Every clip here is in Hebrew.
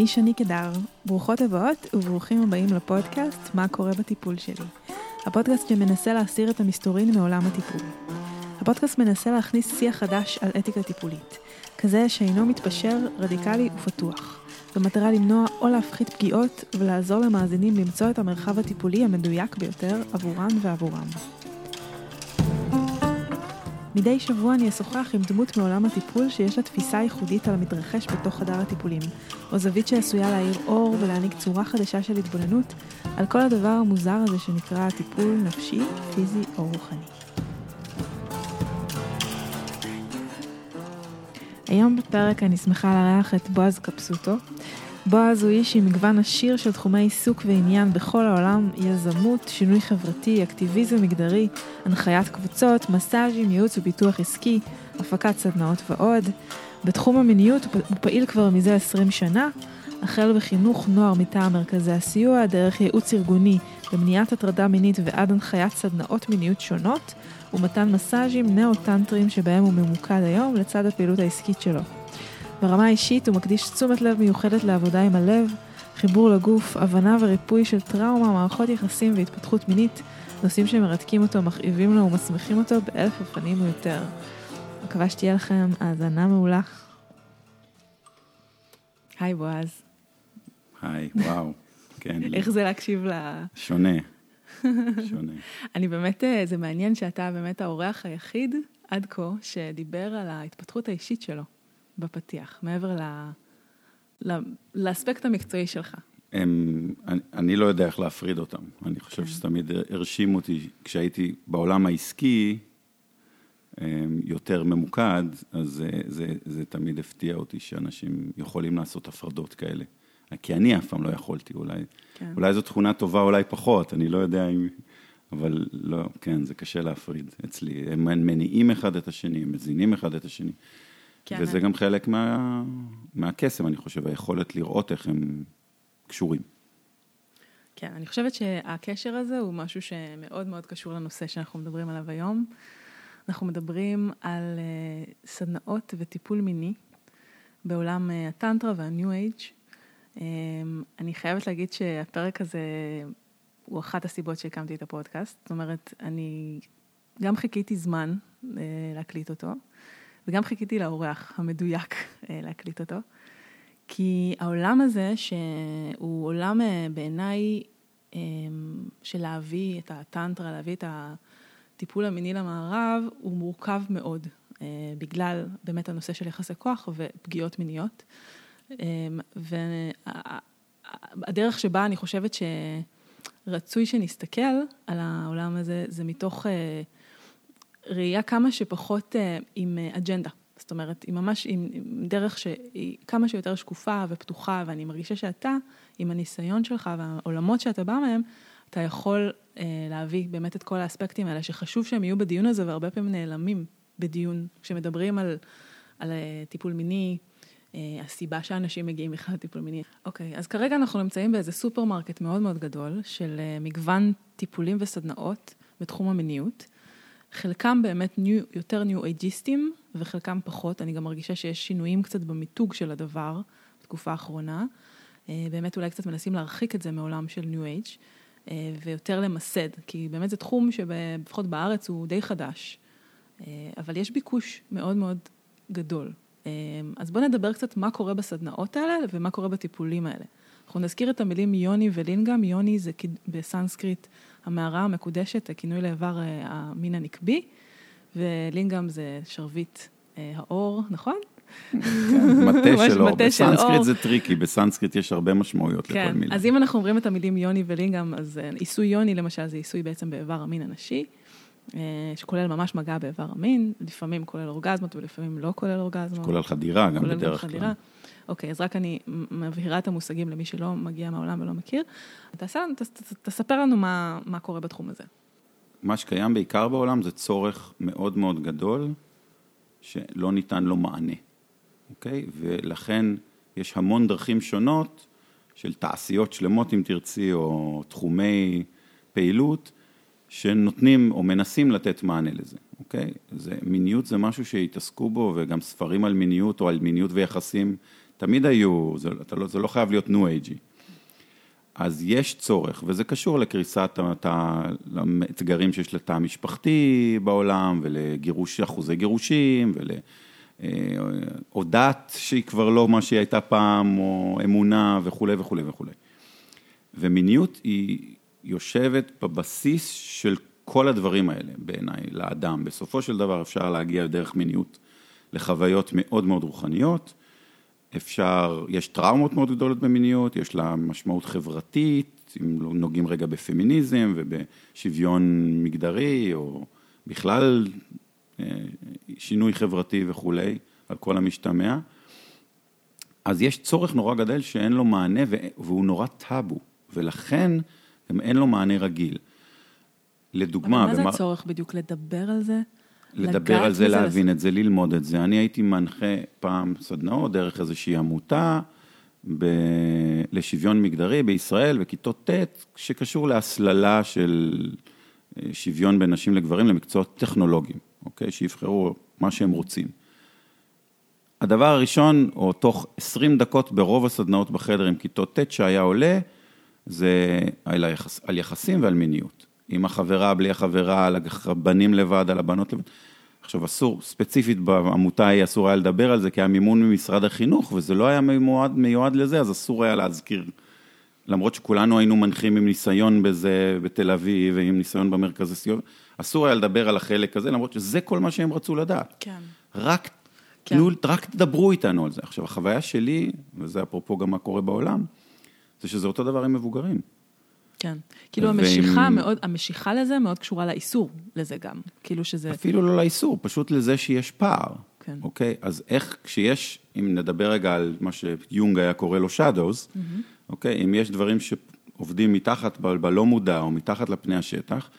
אני שני קדר. ברוכות הבאות וברוכים הבאים לפודקאסט "מה קורה בטיפול שלי". הפודקאסט שמנסה להסיר את המסתורין מעולם הטיפול. הפודקאסט מנסה להכניס שיח חדש על אתיקה טיפולית, כזה שאינו מתפשר, רדיקלי ופתוח, במטרה למנוע או להפחית פגיעות ולעזור למאזינים למצוא את המרחב הטיפולי המדויק ביותר עבורן ועבורם. מדי שבוע אני אשוחח עם דמות מעולם הטיפול שיש לה תפיסה ייחודית על המתרחש בתוך חדר הטיפולים, או זווית שעשויה להאיר אור ולהעניק צורה חדשה של התבוננות על כל הדבר המוזר הזה שנקרא טיפול נפשי, פיזי או רוחני. היום בפרק אני שמחה לארח את בועז קפסוטו. בועז הוא איש עם מגוון עשיר של תחומי עיסוק ועניין בכל העולם, יזמות, שינוי חברתי, אקטיביזם מגדרי, הנחיית קבוצות, מסאז'ים, ייעוץ ופיתוח עסקי, הפקת סדנאות ועוד. בתחום המיניות הוא פעיל כבר מזה 20 שנה, החל בחינוך נוער מטעם מרכזי הסיוע, דרך ייעוץ ארגוני במניעת הטרדה מינית ועד הנחיית סדנאות מיניות שונות, ומתן מסאז'ים נאו-טנטרים שבהם הוא ממוקד היום לצד הפעילות העסקית שלו. ברמה האישית הוא מקדיש תשומת לב מיוחדת לעבודה עם הלב, חיבור לגוף, הבנה וריפוי של טראומה, מערכות יחסים והתפתחות מינית, נושאים שמרתקים אותו, מכאיבים לו ומשמחים אותו באלף אופנים ויותר. מקווה שתהיה לכם האזנה מעולה. היי בועז. היי, וואו. כן. איך זה להקשיב ל... שונה. שונה. אני באמת, אה, זה מעניין שאתה באמת האורח היחיד עד כה שדיבר על ההתפתחות האישית שלו. בפתיח, מעבר ל... ל... לאספקט המקצועי שלך? הם, אני, אני לא יודע איך להפריד אותם. אני חושב כן. שתמיד הרשים אותי, כשהייתי בעולם העסקי יותר ממוקד, אז זה, זה, זה תמיד הפתיע אותי שאנשים יכולים לעשות הפרדות כאלה. כי אני אף פעם לא יכולתי, אולי, כן. אולי זו תכונה טובה, אולי פחות, אני לא יודע אם... אבל לא, כן, זה קשה להפריד אצלי. הם מניעים אחד את השני, הם מזינים אחד את השני. כן. וזה גם חלק מה, מהקסם, אני חושב, היכולת לראות איך הם קשורים. כן, אני חושבת שהקשר הזה הוא משהו שמאוד מאוד קשור לנושא שאנחנו מדברים עליו היום. אנחנו מדברים על uh, סדנאות וטיפול מיני בעולם uh, הטנטרה והניו אייג'. Um, אני חייבת להגיד שהפרק הזה הוא אחת הסיבות שהקמתי את הפודקאסט. זאת אומרת, אני גם חיכיתי זמן להקליט אותו. וגם חיכיתי לאורח המדויק אה, להקליט אותו, כי העולם הזה, שהוא עולם אה, בעיניי אה, של להביא את הטנטרה, להביא את הטיפול המיני למערב, הוא מורכב מאוד, בגלל באמת הנושא של יחסי כוח ופגיעות מיניות. והדרך שבה אני חושבת שרצוי שנסתכל על העולם הזה, זה מתוך ראייה כמה שפחות עם אג'נדה. זאת אומרת, היא ממש עם, עם דרך שהיא כמה שיותר שקופה ופתוחה, ואני מרגישה שאתה, עם הניסיון שלך והעולמות שאתה בא מהם, אתה יכול uh, להביא באמת את כל האספקטים האלה, שחשוב שהם יהיו בדיון הזה, והרבה פעמים נעלמים בדיון, כשמדברים על, על uh, טיפול מיני, uh, הסיבה שאנשים מגיעים בכלל לטיפול מיני. אוקיי, אז כרגע אנחנו נמצאים באיזה סופרמרקט מאוד מאוד גדול, של uh, מגוון טיפולים וסדנאות בתחום המיניות. חלקם באמת New, יותר ניו-אייג'יסטים וחלקם פחות, אני גם מרגישה שיש שינויים קצת במיתוג של הדבר בתקופה האחרונה. אה, באמת אולי קצת מנסים להרחיק את זה מעולם של ניו-אייג' אה, ויותר למסד, כי באמת זה תחום שלפחות בארץ הוא די חדש, אה, אבל יש ביקוש מאוד מאוד גדול. אז בואו נדבר קצת מה קורה בסדנאות האלה ומה קורה בטיפולים האלה. אנחנו נזכיר את המילים יוני ולינגאם, יוני זה בסנסקריט המערה המקודשת, הכינוי לאיבר אה, המין הנקבי, ולינגאם זה שרביט אה, האור, נכון? כן, מטה של אור, בסנסקריט זה tricky, בסנסקריט יש הרבה משמעויות לכל כן, מילה. אז אם אנחנו אומרים את המילים יוני ולינגאם, אז אה, עיסוי יוני למשל זה עיסוי בעצם באיבר המין הנשי, שכולל ממש מגע באיבר המין, לפעמים כולל אורגזמות ולפעמים לא כולל אורגזמות. כולל חדירה גם בדרך כלל. אוקיי, אז רק אני מבהירה את המושגים למי שלא מגיע מהעולם ולא מכיר. תעשה, ת, ת, תספר לנו מה, מה קורה בתחום הזה. מה שקיים בעיקר בעולם זה צורך מאוד מאוד גדול, שלא ניתן לו מענה, אוקיי? ולכן יש המון דרכים שונות של תעשיות שלמות, אם תרצי, או תחומי פעילות, שנותנים או מנסים לתת מענה לזה, אוקיי? זה, מיניות זה משהו שהתעסקו בו, וגם ספרים על מיניות או על מיניות ויחסים, תמיד היו, זה, לא, זה לא חייב להיות ניו אייג'י. אז יש צורך, וזה קשור לקריסת האתגרים שיש לתא המשפחתי בעולם, ולגירוש, אחוזי גירושים, או דת שהיא כבר לא מה שהיא הייתה פעם, או אמונה וכולי וכולי וכולי. ומיניות היא יושבת בבסיס של כל הדברים האלה בעיניי, לאדם. בסופו של דבר אפשר להגיע דרך מיניות לחוויות מאוד מאוד רוחניות, אפשר, יש טראומות מאוד גדולות במיניות, יש לה משמעות חברתית, אם לא נוגעים רגע בפמיניזם ובשוויון מגדרי, או בכלל שינוי חברתי וכולי, על כל המשתמע. אז יש צורך נורא גדל שאין לו מענה והוא נורא טאבו, ולכן גם אין לו מענה רגיל. לדוגמה... אבל מה זה במר... צורך בדיוק? לדבר על זה? לדבר על זה, להבין לס... את זה, ללמוד את זה. אני הייתי מנחה פעם סדנאות דרך איזושהי עמותה ב... לשוויון מגדרי בישראל, בכיתות ט', שקשור להסללה של אה, שוויון בין נשים לגברים למקצועות טכנולוגיים, אוקיי? שיבחרו מה שהם רוצים. הדבר הראשון, או תוך 20 דקות ברוב הסדנאות בחדר עם כיתות ט' שהיה עולה, זה על, היחס, על יחסים ועל מיניות. עם החברה, בלי החברה, על הבנים לבד, על הבנות לבד. עכשיו אסור, ספציפית בעמותה היא אסור היה לדבר על זה, כי היה מימון ממשרד החינוך, וזה לא היה מיועד, מיועד לזה, אז אסור היה להזכיר. למרות שכולנו היינו מנחים עם ניסיון בזה בתל אביב, ועם ניסיון במרכז הסיוע, אסור היה לדבר על החלק הזה, למרות שזה כל מה שהם רצו לדעת. כן. רק, כן. תנו, רק תדברו איתנו על זה. עכשיו, החוויה שלי, וזה אפרופו גם מה קורה בעולם, זה שזה אותו דבר עם מבוגרים. כן. כאילו ועם... המשיכה מאוד, המשיכה לזה מאוד קשורה לאיסור לזה גם. כאילו שזה... אפילו לא לאיסור, פשוט לזה שיש פער. כן. אוקיי? אז איך כשיש, אם נדבר רגע על מה שיונג היה קורא לו shadows, mm-hmm. אוקיי? אם יש דברים שעובדים מתחת, בלא מודע או מתחת לפני השטח,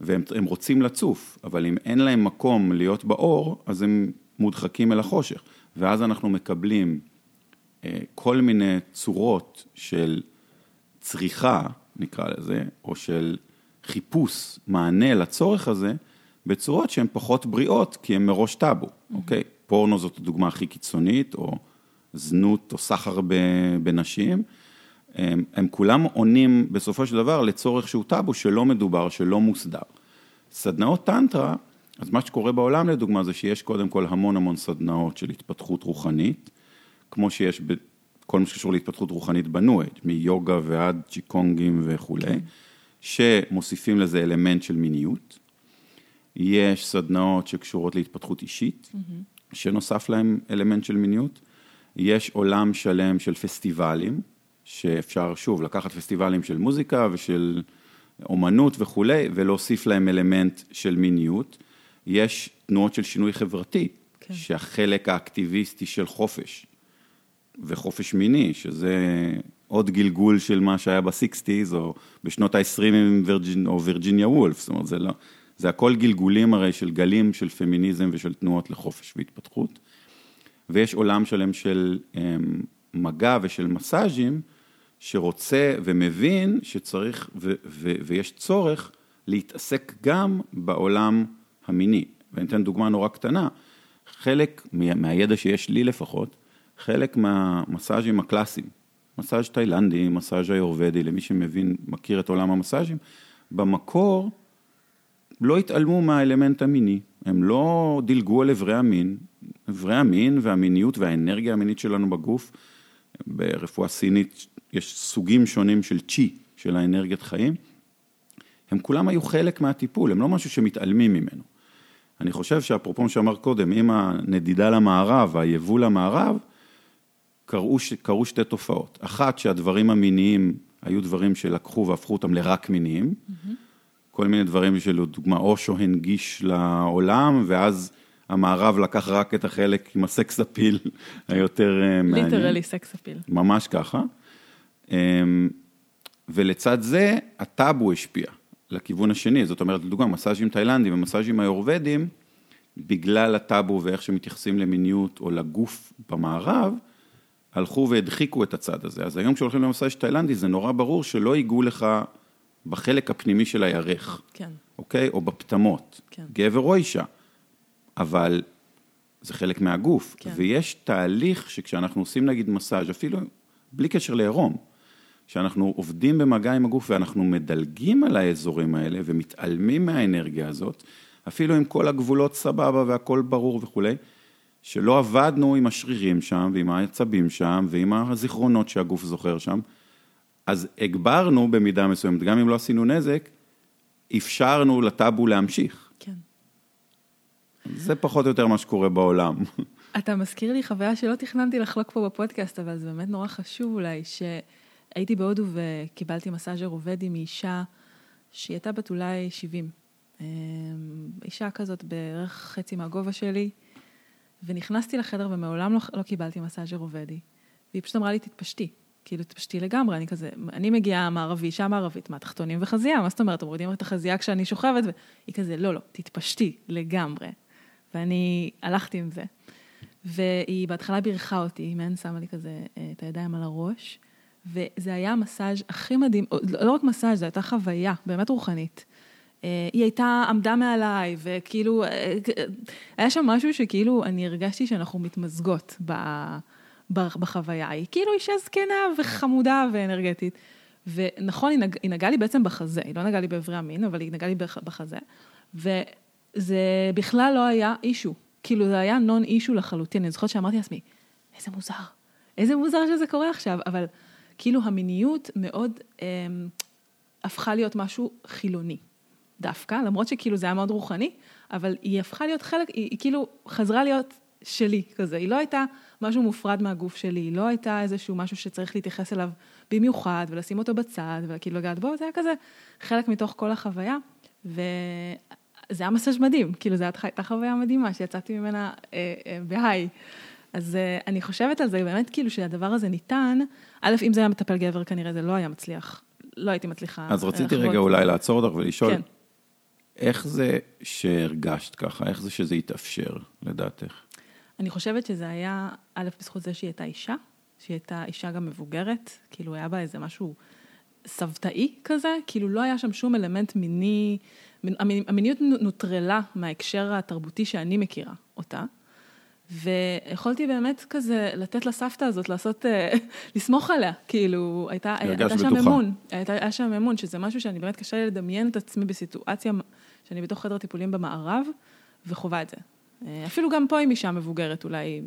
והם רוצים לצוף, אבל אם אין להם מקום להיות באור, אז הם מודחקים אל החושך. ואז אנחנו מקבלים אה, כל מיני צורות של צריכה, נקרא לזה, או של חיפוש מענה לצורך הזה, בצורות שהן פחות בריאות, כי הן מראש טאבו, mm-hmm. אוקיי? פורנו זאת הדוגמה הכי קיצונית, או זנות או סחר בנשים. הם, הם כולם עונים בסופו של דבר לצורך שהוא טאבו, שלא מדובר, שלא מוסדר. סדנאות טנטרה, אז מה שקורה בעולם לדוגמה זה שיש קודם כל המון המון סדנאות של התפתחות רוחנית, כמו שיש כל מה שקשור להתפתחות רוחנית בניו אייג', מיוגה ועד צ'יקונגים וכולי, כן. שמוסיפים לזה אלמנט של מיניות. יש סדנאות שקשורות להתפתחות אישית, mm-hmm. שנוסף להם אלמנט של מיניות. יש עולם שלם של פסטיבלים, שאפשר שוב לקחת פסטיבלים של מוזיקה ושל אומנות וכולי, ולהוסיף להם אלמנט של מיניות. יש תנועות של שינוי חברתי, כן. שהחלק האקטיביסטי של חופש, וחופש מיני, שזה עוד גלגול של מה שהיה בסיקסטיז, או בשנות ה-20 עם וירג'ין, או וירג'יניה וולף, זאת אומרת, זה לא, זה הכל גלגולים הרי של גלים של פמיניזם ושל תנועות לחופש והתפתחות. ויש עולם שלם של אמ, מגע ושל מסאז'ים, שרוצה ומבין שצריך ו- ו- ויש צורך להתעסק גם בעולם המיני. ואני אתן דוגמה נורא קטנה, חלק מהידע שיש לי לפחות, חלק מהמסאז'ים הקלאסיים, מסאז' תאילנדי, מסאז' היורבדי, למי שמבין, מכיר את עולם המסאז'ים, במקור לא התעלמו מהאלמנט המיני, הם לא דילגו על אברי המין, אברי המין והמיניות והאנרגיה המינית שלנו בגוף, ברפואה סינית יש סוגים שונים של צ'י, של האנרגיית חיים, הם כולם היו חלק מהטיפול, הם לא משהו שמתעלמים ממנו. אני חושב שאפרופו מה שאמר קודם, עם הנדידה למערב, היבוא למערב, קרו, קרו שתי תופעות. אחת, שהדברים המיניים היו דברים שלקחו והפכו אותם לרק מיניים. Mm-hmm. כל מיני דברים שלדוגמה אושו הנגיש לעולם, ואז המערב לקח רק את החלק עם ה sex appeal היותר אה, מעניין. literally sex appeal. ממש ככה. אמ, ולצד זה, הטאבו השפיע לכיוון השני. זאת אומרת, לדוגמה, מסאז'ים תאילנדים ומסאז'ים איורוודים, בגלל הטאבו ואיך שמתייחסים למיניות או לגוף במערב, הלכו והדחיקו את הצד הזה. אז היום כשהולכים למסאז' תאילנדי זה נורא ברור שלא ייגעו לך בחלק הפנימי של הירך. כן. אוקיי? או בפטמות. כן. גבר או אישה. אבל זה חלק מהגוף. כן. ויש תהליך שכשאנחנו עושים נגיד מסאז', אפילו בלי קשר לעירום, כשאנחנו עובדים במגע עם הגוף ואנחנו מדלגים על האזורים האלה ומתעלמים מהאנרגיה הזאת, אפילו אם כל הגבולות סבבה והכל ברור וכולי, שלא עבדנו עם השרירים שם ועם העצבים שם ועם הזיכרונות שהגוף זוכר שם, אז הגברנו במידה מסוימת, גם אם לא עשינו נזק, אפשרנו לטאבו להמשיך. כן. זה פחות או יותר מה שקורה בעולם. אתה מזכיר לי חוויה שלא תכננתי לחלוק פה בפודקאסט, אבל זה באמת נורא חשוב אולי, שהייתי בהודו וקיבלתי מסאז'ר עובד עם אישה שהיא הייתה בת אולי 70. אמ, אישה כזאת בערך חצי מהגובה שלי, ונכנסתי לחדר ומעולם לא, לא קיבלתי מסאז'ר עובדי, והיא פשוט אמרה לי, תתפשטי. כאילו, תתפשטי לגמרי, אני כזה, אני מגיעה מערבי, אישה מערבית, מה, תחתונים וחזייה, מה זאת אומרת, מורידים את החזייה כשאני שוכבת, והיא כזה, לא, לא, תתפשטי לגמרי. ואני הלכתי עם זה. והיא בהתחלה בירכה אותי, מעין שמה לי כזה אה, את הידיים על הראש, וזה היה המסאז' הכי מדהים, לא רק מסאז', זו הייתה חוויה באמת רוחנית. אה, היא הייתה, עמדה מעליי, וכאילו, אה, היה שם משהו שכאילו, אני הרגשתי שאנחנו מתמזגות בחוויה. היא כאילו אישה זקנה וחמודה ואנרגטית. ונכון, היא, נג, היא נגעה לי בעצם בחזה, היא לא נגעה לי באיברי המין, אבל היא נגעה לי בחזה. וזה בכלל לא היה אישו. כאילו, זה היה נון אישו לחלוטין. אני זוכרת שאמרתי לעצמי, איזה מוזר, איזה מוזר שזה קורה עכשיו, אבל כאילו המיניות מאוד אה, הפכה להיות משהו חילוני. דווקא, למרות שכאילו זה היה מאוד רוחני, אבל היא הפכה להיות חלק, היא, היא כאילו חזרה להיות שלי כזה, היא לא הייתה משהו מופרד מהגוף שלי, היא לא הייתה איזשהו משהו שצריך להתייחס אליו במיוחד ולשים אותו בצד וכאילו לגעת בו, זה היה כזה חלק מתוך כל החוויה, וזה היה מסאז' מדהים, כאילו זו הייתה חוויה מדהימה שיצאתי ממנה אה, אה, בהיי. אז אה, אני חושבת על זה באמת כאילו שהדבר הזה ניתן, א', אם זה היה מטפל גבר כנראה זה לא היה מצליח, לא הייתי מצליחה. אז רציתי לחוות. רגע אולי לעצור אותך ולשאול, כן. איך זה שהרגשת ככה? איך זה שזה התאפשר, לדעתך? אני חושבת שזה היה, א', בזכות זה שהיא הייתה אישה, שהיא הייתה אישה גם מבוגרת, כאילו היה בה איזה משהו סבתאי כזה, כאילו לא היה שם שום אלמנט מיני, המיניות נוטרלה מההקשר התרבותי שאני מכירה אותה. ויכולתי באמת כזה לתת לסבתא הזאת לעשות, אה, לסמוך עליה, כאילו, הייתה, הייתה שם אמון, הייתה, היה שם אמון, שזה משהו שאני באמת קשה לי לדמיין את עצמי בסיטואציה שאני בתוך חדר טיפולים במערב, וחווה את זה. אה, אפילו גם פה עם אישה מבוגרת אולי.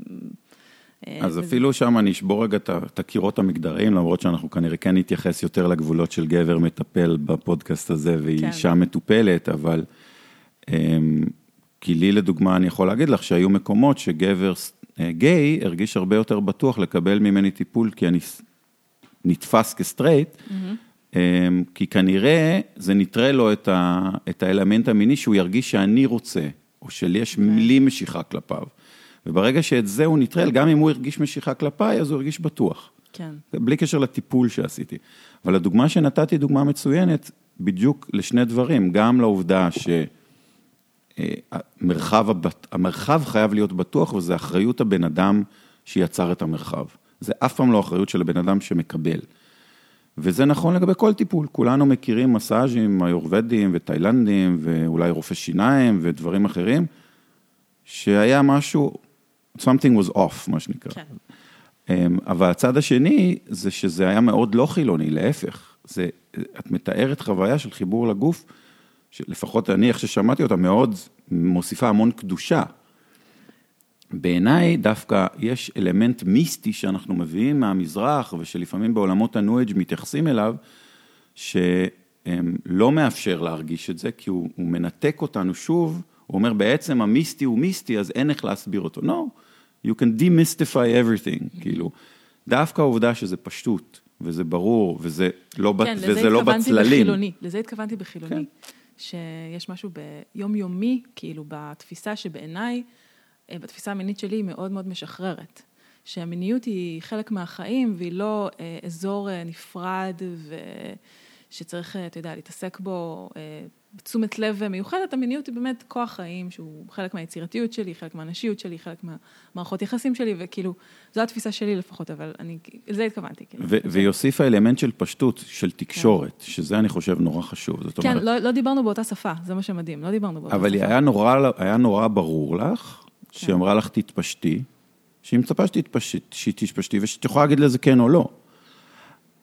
אה, אז אפילו שם אני אשבור רגע את הקירות המגדריים, למרות שאנחנו כנראה כן נתייחס יותר לגבולות של גבר מטפל בפודקאסט הזה, והיא כן. מטופלת, אבל... אמ, כי לי לדוגמה, אני יכול להגיד לך שהיו מקומות שגבר אה, גיי הרגיש הרבה יותר בטוח לקבל ממני טיפול, כי אני נתפס כ straight, mm-hmm. כי כנראה זה נטרל לו את, ה, את האלמנט המיני שהוא ירגיש שאני רוצה, או שלי יש okay. כן. לי משיכה כלפיו. וברגע שאת זה הוא נטרל, גם אם הוא הרגיש משיכה כלפיי, אז הוא הרגיש בטוח. כן. בלי קשר לטיפול שעשיתי. אבל הדוגמה שנתתי, דוגמה מצוינת, בדיוק לשני דברים, גם לעובדה ש... המרחב, המרחב חייב להיות בטוח, וזה אחריות הבן אדם שיצר את המרחב. זה אף פעם לא אחריות של הבן אדם שמקבל. וזה נכון לגבי כל טיפול, כולנו מכירים מסאז'ים איורבדיים ותאילנדים ואולי רופא שיניים ודברים אחרים, שהיה משהו, something was off, מה שנקרא. כן. אמ, אבל הצד השני זה שזה היה מאוד לא חילוני, להפך. זה, את מתארת חוויה של חיבור לגוף, שלפחות אני, איך ששמעתי אותה, מאוד מוסיפה המון קדושה. בעיניי דווקא יש אלמנט מיסטי שאנחנו מביאים מהמזרח, ושלפעמים בעולמות הניו-אג' מתייחסים אליו, שלא מאפשר להרגיש את זה, כי הוא, הוא מנתק אותנו שוב, הוא אומר בעצם המיסטי הוא מיסטי, אז אין איך להסביר אותו. No, you can demystify everything, כאילו, דווקא העובדה שזה פשטות, וזה ברור, וזה לא, כן, וזה לא בצללים. בחילוני, לזה התכוונתי בחילוני. כן. שיש משהו ביומיומי, כאילו, בתפיסה שבעיניי, אה, בתפיסה המינית שלי היא מאוד מאוד משחררת. שהמיניות היא חלק מהחיים והיא לא אה, אזור אה, נפרד ושצריך, אתה יודע, להתעסק בו תשומת לב מיוחדת, המיניות היא באמת כוח חיים שהוא חלק מהיצירתיות שלי, חלק מהנשיות שלי, חלק מהמערכות יחסים שלי, וכאילו, זו התפיסה שלי לפחות, אבל אני, לזה התכוונתי. כאילו. והיא הוסיפה אלמנט של פשטות, של תקשורת, כן. שזה אני חושב נורא חשוב. זאת כן, אומרת... לא, לא דיברנו באותה שפה, זה מה שמדהים, לא דיברנו באותה אבל שפה. אבל היה נורא, היה נורא ברור לך, כן. שהיא אמרה לך תתפשטי, שהיא מצפה שתתפשטי ושאת יכולה להגיד לזה כן או לא.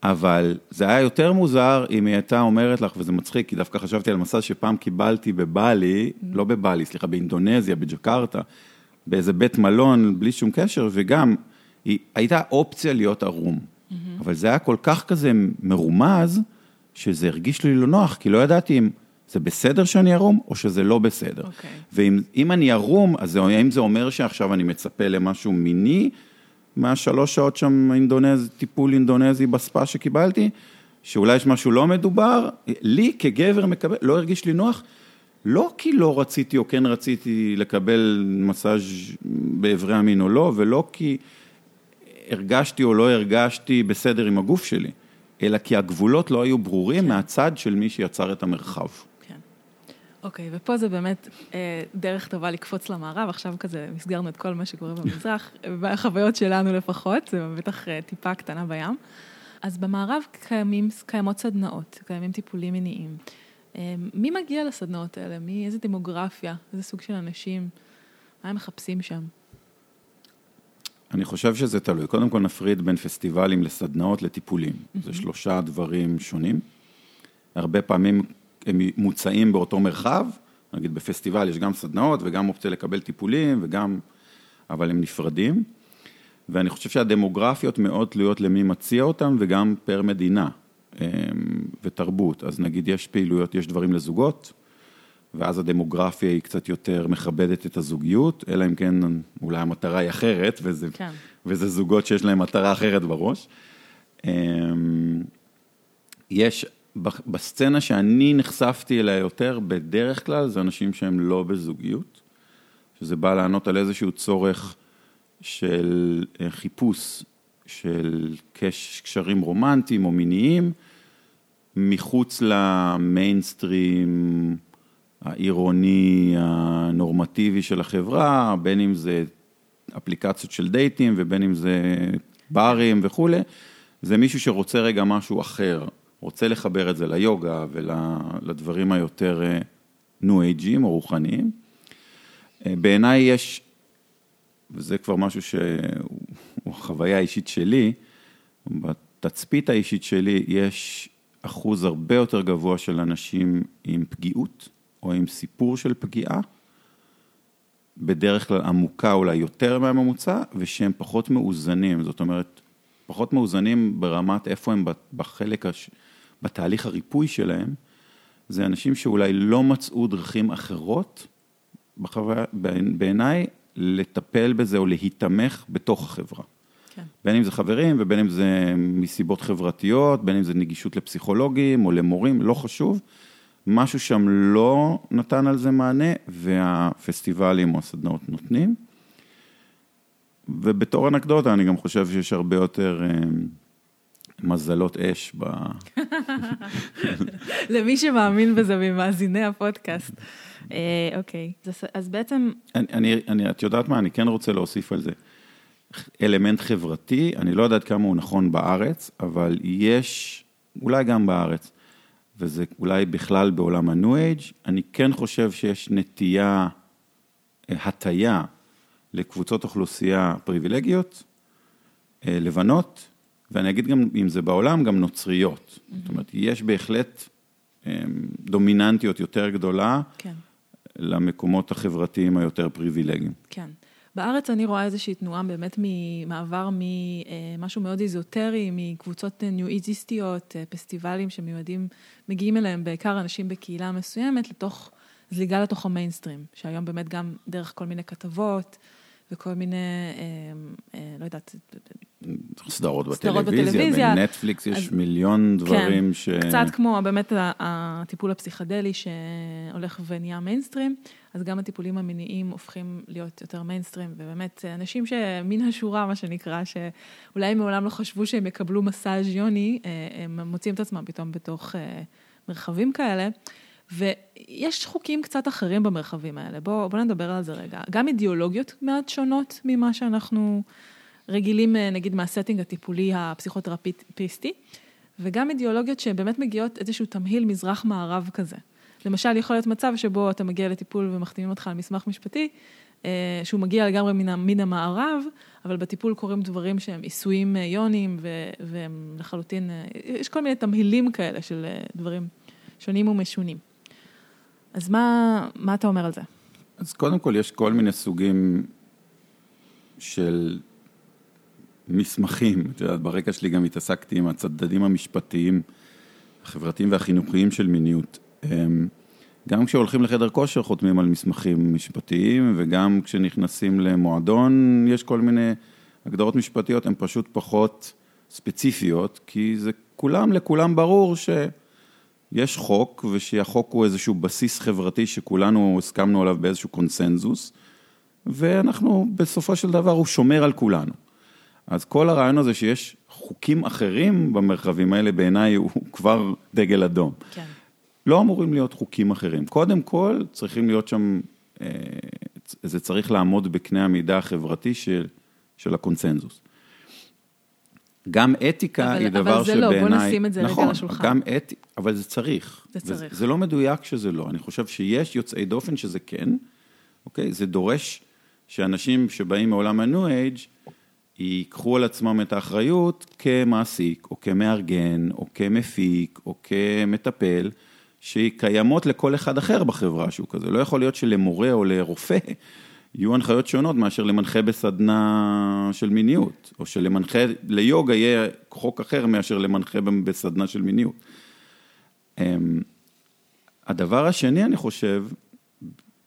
אבל זה היה יותר מוזר אם היא הייתה אומרת לך, וזה מצחיק, כי דווקא חשבתי על מסע שפעם קיבלתי בבלי. לא בבלי, סליחה, באינדונזיה, בג'קרטה, באיזה בית מלון, בלי שום קשר, וגם, היא הייתה אופציה להיות ערום. Mm-hmm. אבל זה היה כל כך כזה מרומז, שזה הרגיש לי לא נוח, כי לא ידעתי אם זה בסדר שאני ערום, או שזה לא בסדר. Okay. אוקיי. ואם אני ערום, אז האם זה אומר שעכשיו אני מצפה למשהו מיני, מהשלוש שעות שם אינדונז, טיפול אינדונזי בספה שקיבלתי, שאולי יש משהו לא מדובר, לי כגבר מקבל, לא הרגיש לי נוח, לא כי לא רציתי או כן רציתי לקבל מסאז' באיברי המין או לא, ולא כי הרגשתי או לא הרגשתי בסדר עם הגוף שלי, אלא כי הגבולות לא היו ברורים כן. מהצד של מי שיצר את המרחב. אוקיי, okay, ופה זה באמת אה, דרך טובה לקפוץ למערב, עכשיו כזה מסגרנו את כל מה שקורה במזרח, בחוויות שלנו לפחות, זה בטח אה, טיפה קטנה בים. אז במערב קיימים, קיימות סדנאות, קיימים טיפולים מיניים. אה, מי מגיע לסדנאות האלה? מי, איזה דמוגרפיה, איזה סוג של אנשים, מה הם מחפשים שם? אני חושב שזה תלוי. קודם כל נפריד בין פסטיבלים לסדנאות לטיפולים. Mm-hmm. זה שלושה דברים שונים. הרבה פעמים הם מוצאים באותו מרחב, נגיד בפסטיבל יש גם סדנאות וגם אופציה לקבל טיפולים וגם, אבל הם נפרדים. ואני חושב שהדמוגרפיות מאוד תלויות למי מציע אותם וגם פר מדינה אמ, ותרבות. אז נגיד יש פעילויות, יש דברים לזוגות, ואז הדמוגרפיה היא קצת יותר מכבדת את הזוגיות, אלא אם כן אולי המטרה היא אחרת, וזה, כן. וזה זוגות שיש להם מטרה אחרת בראש. אמ, יש בסצנה שאני נחשפתי אליה יותר, בדרך כלל זה אנשים שהם לא בזוגיות, שזה בא לענות על איזשהו צורך של אה, חיפוש של קשרים רומנטיים או מיניים, מחוץ למיינסטרים העירוני הנורמטיבי של החברה, בין אם זה אפליקציות של דייטים ובין אם זה ברים וכולי, זה מישהו שרוצה רגע משהו אחר. רוצה לחבר את זה ליוגה ולדברים היותר ניו אה, אייג'ים או רוחניים. אה, בעיניי יש, וזה כבר משהו שהוא החוויה האישית שלי, בתצפית האישית שלי יש אחוז הרבה יותר גבוה של אנשים עם פגיעות או עם סיפור של פגיעה, בדרך כלל עמוקה אולי יותר מהממוצע, ושהם פחות מאוזנים, זאת אומרת, פחות מאוזנים ברמת איפה הם בחלק הש... בתהליך הריפוי שלהם, זה אנשים שאולי לא מצאו דרכים אחרות, בחוויה, בעיניי, לטפל בזה או להיתמך בתוך החברה. כן. בין אם זה חברים ובין אם זה מסיבות חברתיות, בין אם זה נגישות לפסיכולוגים או למורים, לא חשוב. משהו שם לא נתן על זה מענה, והפסטיבלים או הסדנאות נותנים. ובתור אנקדוטה, אני גם חושב שיש הרבה יותר אה, מזלות אש ב... למי שמאמין בזה ממאזיני הפודקאסט. אה, אוקיי, אז בעצם... אני, אני, את יודעת מה, אני כן רוצה להוסיף על זה. אלמנט חברתי, אני לא יודעת כמה הוא נכון בארץ, אבל יש, אולי גם בארץ, וזה אולי בכלל בעולם ה-New Age, אני כן חושב שיש נטייה, אה, הטיה לקבוצות אוכלוסייה פריבילגיות, אה, לבנות, ואני אגיד גם, אם זה בעולם, גם נוצריות. Mm-hmm. זאת אומרת, יש בהחלט אמ, דומיננטיות יותר גדולה כן. למקומות החברתיים היותר פריבילגיים. כן. בארץ אני רואה איזושהי תנועה באמת ממעבר ממשהו מאוד איזוטרי, מקבוצות ניו-איזיסטיות, פסטיבלים שמיועדים, מגיעים אליהם בעיקר אנשים בקהילה מסוימת, לתוך, זליגה לתוך המיינסטרים, שהיום באמת גם דרך כל מיני כתבות וכל מיני, אה, אה, לא יודעת, סדרות בטלוויזיה, בנטפליקס יש מיליון דברים כן, ש... קצת כמו באמת הטיפול הפסיכדלי שהולך ונהיה מיינסטרים, אז גם הטיפולים המיניים הופכים להיות יותר מיינסטרים, ובאמת אנשים שמן השורה, מה שנקרא, שאולי מעולם לא חשבו שהם יקבלו מסאז' יוני, אה, הם מוצאים את עצמם פתאום בתוך אה, מרחבים כאלה. ויש חוקים קצת אחרים במרחבים האלה, בואו בוא נדבר על זה רגע. גם אידיאולוגיות מעט שונות ממה שאנחנו רגילים, נגיד, מה setting הטיפולי הפסיכותרפיסטי, וגם אידיאולוגיות שהן באמת מגיעות איזשהו תמהיל מזרח-מערב כזה. למשל, יכול להיות מצב שבו אתה מגיע לטיפול ומחתימים אותך על מסמך משפטי, אה, שהוא מגיע לגמרי מן, מן המערב, אבל בטיפול קורים דברים שהם עיסויים אה, יוניים, והם לחלוטין, אה, יש כל מיני תמהילים כאלה של דברים שונים ומשונים. אז מה, מה אתה אומר על זה? אז קודם כל, יש כל מיני סוגים של מסמכים. את יודעת, ברקע שלי גם התעסקתי עם הצדדים המשפטיים, החברתיים והחינוכיים של מיניות. אמ, גם כשהולכים לחדר כושר חותמים על מסמכים משפטיים, וגם כשנכנסים למועדון יש כל מיני הגדרות משפטיות, הן פשוט פחות ספציפיות, כי זה כולם, לכולם ברור שיש חוק, ושהחוק הוא איזשהו בסיס חברתי שכולנו הסכמנו עליו באיזשהו קונסנזוס, ואנחנו, בסופו של דבר, הוא שומר על כולנו. אז כל הרעיון הזה שיש חוקים אחרים במרחבים האלה, בעיניי הוא כבר דגל אדום. כן. לא אמורים להיות חוקים אחרים. קודם כל, צריכים להיות שם, אה, זה צריך לעמוד בקנה המידה החברתי של, של הקונצנזוס. גם אתיקה אבל, היא דבר שבעיניי... אבל זה לא, בוא נשים את זה נכון, רגע על השולחן. נכון, גם אתיקה, אבל זה צריך. זה צריך. זה לא מדויק שזה לא. אני חושב שיש יוצאי דופן שזה כן, אוקיי? זה דורש שאנשים שבאים מעולם ה-New Age, ייקחו על עצמם את האחריות כמעסיק, או כמארגן, או כמפיק, או כמטפל, שקיימות לכל אחד אחר בחברה שהוא כזה. לא יכול להיות שלמורה או לרופא יהיו הנחיות שונות מאשר למנחה בסדנה של מיניות, או שלמנחה ליוגה יהיה חוק אחר מאשר למנחה בסדנה של מיניות. אמ, הדבר השני, אני חושב,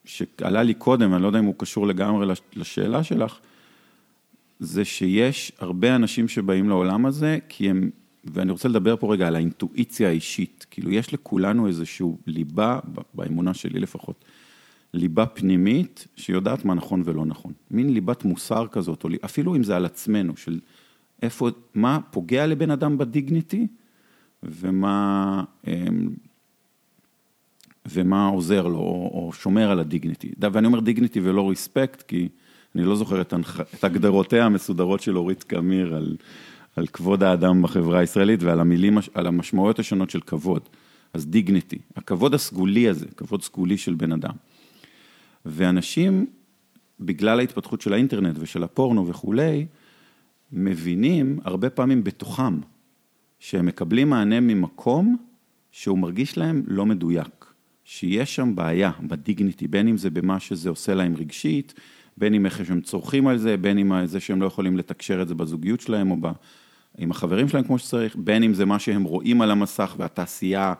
שעלה לי קודם, אני לא יודע אם הוא קשור לגמרי לשאלה שלך, זה שיש הרבה אנשים שבאים לעולם הזה, כי הם ואני רוצה לדבר פה רגע על האינטואיציה האישית, כאילו יש לכולנו איזשהו ליבה, באמונה שלי לפחות, ליבה פנימית שיודעת מה נכון ולא נכון. מין ליבת מוסר כזאת, או אפילו אם זה על עצמנו, של איפה, מה פוגע לבן אדם בדיגניטי, ומה, אמ, ומה עוזר לו, או, או שומר על הדיגניטי. ואני אומר דיגניטי ולא ריספקט, כי אני לא זוכר את, את הגדרותיה המסודרות של אורית קמיר על... על כבוד האדם בחברה הישראלית ועל המילים, על המשמעויות השונות של כבוד. אז דיגניטי, הכבוד הסגולי הזה, כבוד סגולי של בן אדם. ואנשים, בגלל ההתפתחות של האינטרנט ושל הפורנו וכולי, מבינים הרבה פעמים בתוכם, שהם מקבלים מענה ממקום שהוא מרגיש להם לא מדויק. שיש שם בעיה בדיגניטי, בין אם זה במה שזה עושה להם רגשית, בין אם איך שהם צורכים על זה, בין אם זה שהם לא יכולים לתקשר את זה בזוגיות שלהם או עם החברים שלהם כמו שצריך, בין אם זה מה שהם רואים על המסך והתעשייה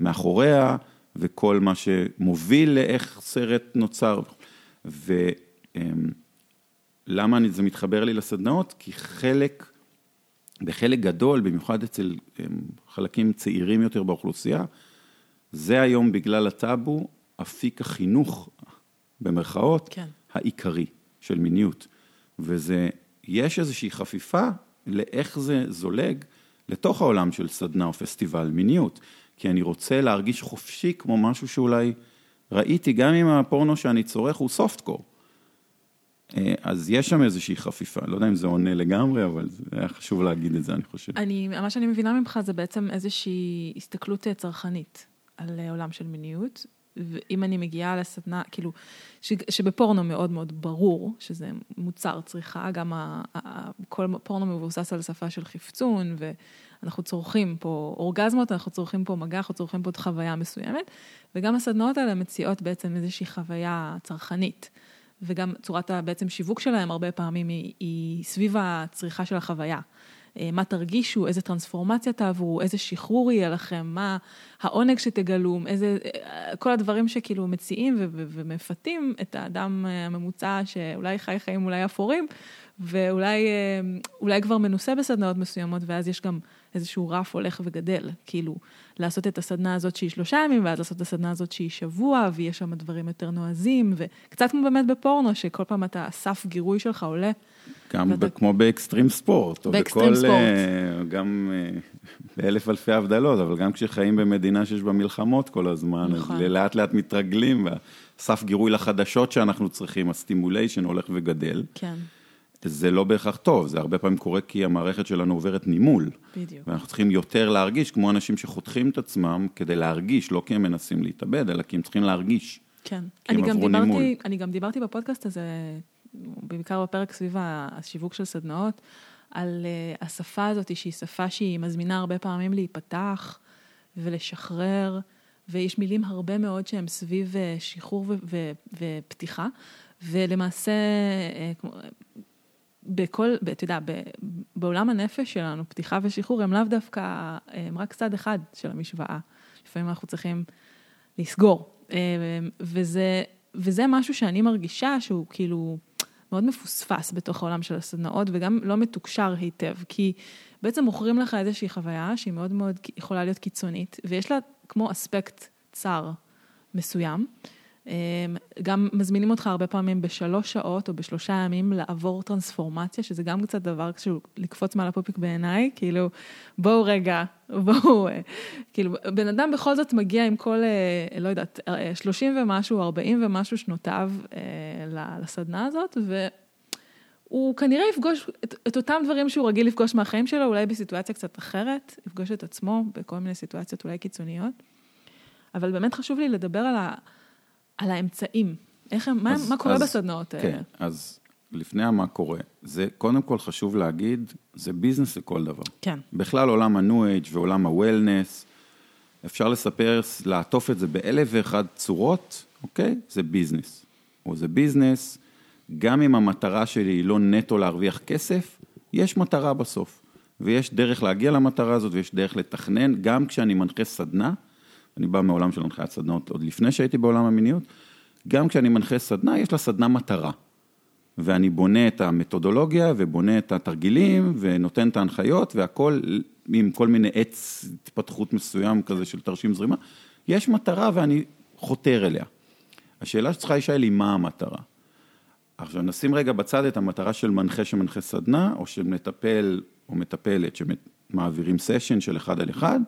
מאחוריה, וכל מה שמוביל לאיך סרט נוצר. ולמה זה מתחבר לי לסדנאות? כי חלק, בחלק גדול, במיוחד אצל חלקים צעירים יותר באוכלוסייה, זה היום בגלל הטאבו, אפיק החינוך, במרכאות, כן. העיקרי של מיניות. וזה, יש איזושהי חפיפה לאיך זה זולג לתוך העולם של סדנה או פסטיבל מיניות. כי אני רוצה להרגיש חופשי כמו משהו שאולי ראיתי, גם אם הפורנו שאני צורך הוא סופט קור. אה, אז יש שם איזושהי חפיפה, לא יודע אם זה עונה לגמרי, אבל זה היה חשוב להגיד את זה, אני חושב. אני, מה שאני מבינה ממך זה בעצם איזושהי הסתכלות אה, צרכנית על אה, עולם של מיניות, ואם אני מגיעה לסדנה, כאילו, ש, שבפורנו מאוד מאוד ברור שזה מוצר צריכה, גם ה, ה, כל פורנו מבוסס על שפה של חפצון, ואנחנו צורכים פה אורגזמות, אנחנו צורכים פה מגע, אנחנו צורכים פה את חוויה מסוימת, וגם הסדנאות האלה מציעות בעצם איזושהי חוויה צרכנית. וגם צורת הבעצם שיווק שלהם הרבה פעמים היא, היא סביב הצריכה של החוויה. אה, מה תרגישו, איזה טרנספורמציה תעברו, איזה שחרור יהיה לכם, מה העונג שתגלו, איזה, אה, כל הדברים שכאילו מציעים ומפתים את האדם הממוצע שאולי חי חיים אולי אפורים, ואולי כבר מנוסה בסדנאות מסוימות, ואז יש גם איזשהו רף הולך וגדל. כאילו, לעשות את הסדנה הזאת שהיא שלושה ימים, ואז לעשות את הסדנה הזאת שהיא שבוע, ויש שם דברים יותר נועזים, וקצת כמו באמת בפורנו, שכל פעם אתה, הסף גירוי שלך עולה. גם ואתה... כמו ב extreme sport. ב extreme בכל, sport. Uh, גם uh, באלף אלפי הבדלות, אבל גם כשחיים במדינה שיש בה מלחמות כל הזמן, נכון. אז לאט לאט מתרגלים, והסף גירוי לחדשות שאנחנו צריכים, ה stimulation הולך וגדל. כן. זה לא בהכרח טוב, זה הרבה פעמים קורה כי המערכת שלנו עוברת נימול. בדיוק. ואנחנו צריכים יותר להרגיש, כמו אנשים שחותכים את עצמם כדי להרגיש, לא כי הם מנסים להתאבד, אלא כי הם צריכים להרגיש. כן. אני גם, דיברתי, אני גם דיברתי בפודקאסט הזה, בעיקר בפרק סביב השיווק של סדנאות, על uh, השפה הזאת, שהיא שפה שהיא מזמינה הרבה פעמים להיפתח ולשחרר, ויש מילים הרבה מאוד שהן סביב uh, שחרור ו- ו- ופתיחה, ולמעשה, uh, בכל, אתה יודע, בעולם הנפש שלנו, פתיחה ושחרור הם לאו דווקא, הם רק צד אחד של המשוואה. לפעמים אנחנו צריכים לסגור. וזה, וזה משהו שאני מרגישה שהוא כאילו מאוד מפוספס בתוך העולם של הסדנאות, וגם לא מתוקשר היטב, כי בעצם מוכרים לך איזושהי חוויה שהיא מאוד מאוד יכולה להיות קיצונית, ויש לה כמו אספקט צר מסוים. אמ, גם מזמינים אותך הרבה פעמים בשלוש שעות או בשלושה ימים לעבור טרנספורמציה, שזה גם קצת דבר שהוא לקפוץ מעל הפופיק בעיניי, כאילו, בואו רגע, בואו, אה, כאילו, בן אדם בכל זאת מגיע עם כל, אה, לא יודעת, אה, שלושים ומשהו, ארבעים ומשהו שנותיו לסדנה הזאת, והוא כנראה יפגוש את, את אותם דברים שהוא רגיל לפגוש מהחיים שלו, אולי בסיטואציה קצת אחרת, יפגוש את עצמו בכל מיני סיטואציות אולי קיצוניות. אבל באמת חשוב לי לדבר על ה... על האמצעים. איך הם, אז, מה, מה קורה אז, בסדנאות האלה? כן, אז לפני מה קורה, זה קודם כל חשוב להגיד, זה business לכל דבר. כן. בכלל עולם ה-New Age ועולם ה-Wellness, אפשר לספר, לעטוף את זה באלף ואחד צורות, אוקיי? זה business. או זה business, גם אם המטרה שלי היא לא נטו להרוויח כסף, יש מטרה בסוף. ויש דרך להגיע למטרה הזאת ויש דרך לתכנן, גם כשאני מנחה סדנה, אני בא מעולם של הנחיית סדנות עוד לפני שהייתי בעולם המיניות, גם כשאני מנחה סדנה, יש לה סדנה מטרה. ואני בונה את המתודולוגיה ובונה את התרגילים ונותן את ההנחיות והכל עם כל מיני עץ התפתחות מסוים כזה של תרשים זרימה. יש מטרה ואני חותר אליה. השאלה שצריכה להישאל היא מה המטרה. עכשיו נשים רגע בצד את המטרה של מנחה שמנחה סדנה, או של מטפל או מטפלת שמעבירים סשן של אחד על אחד,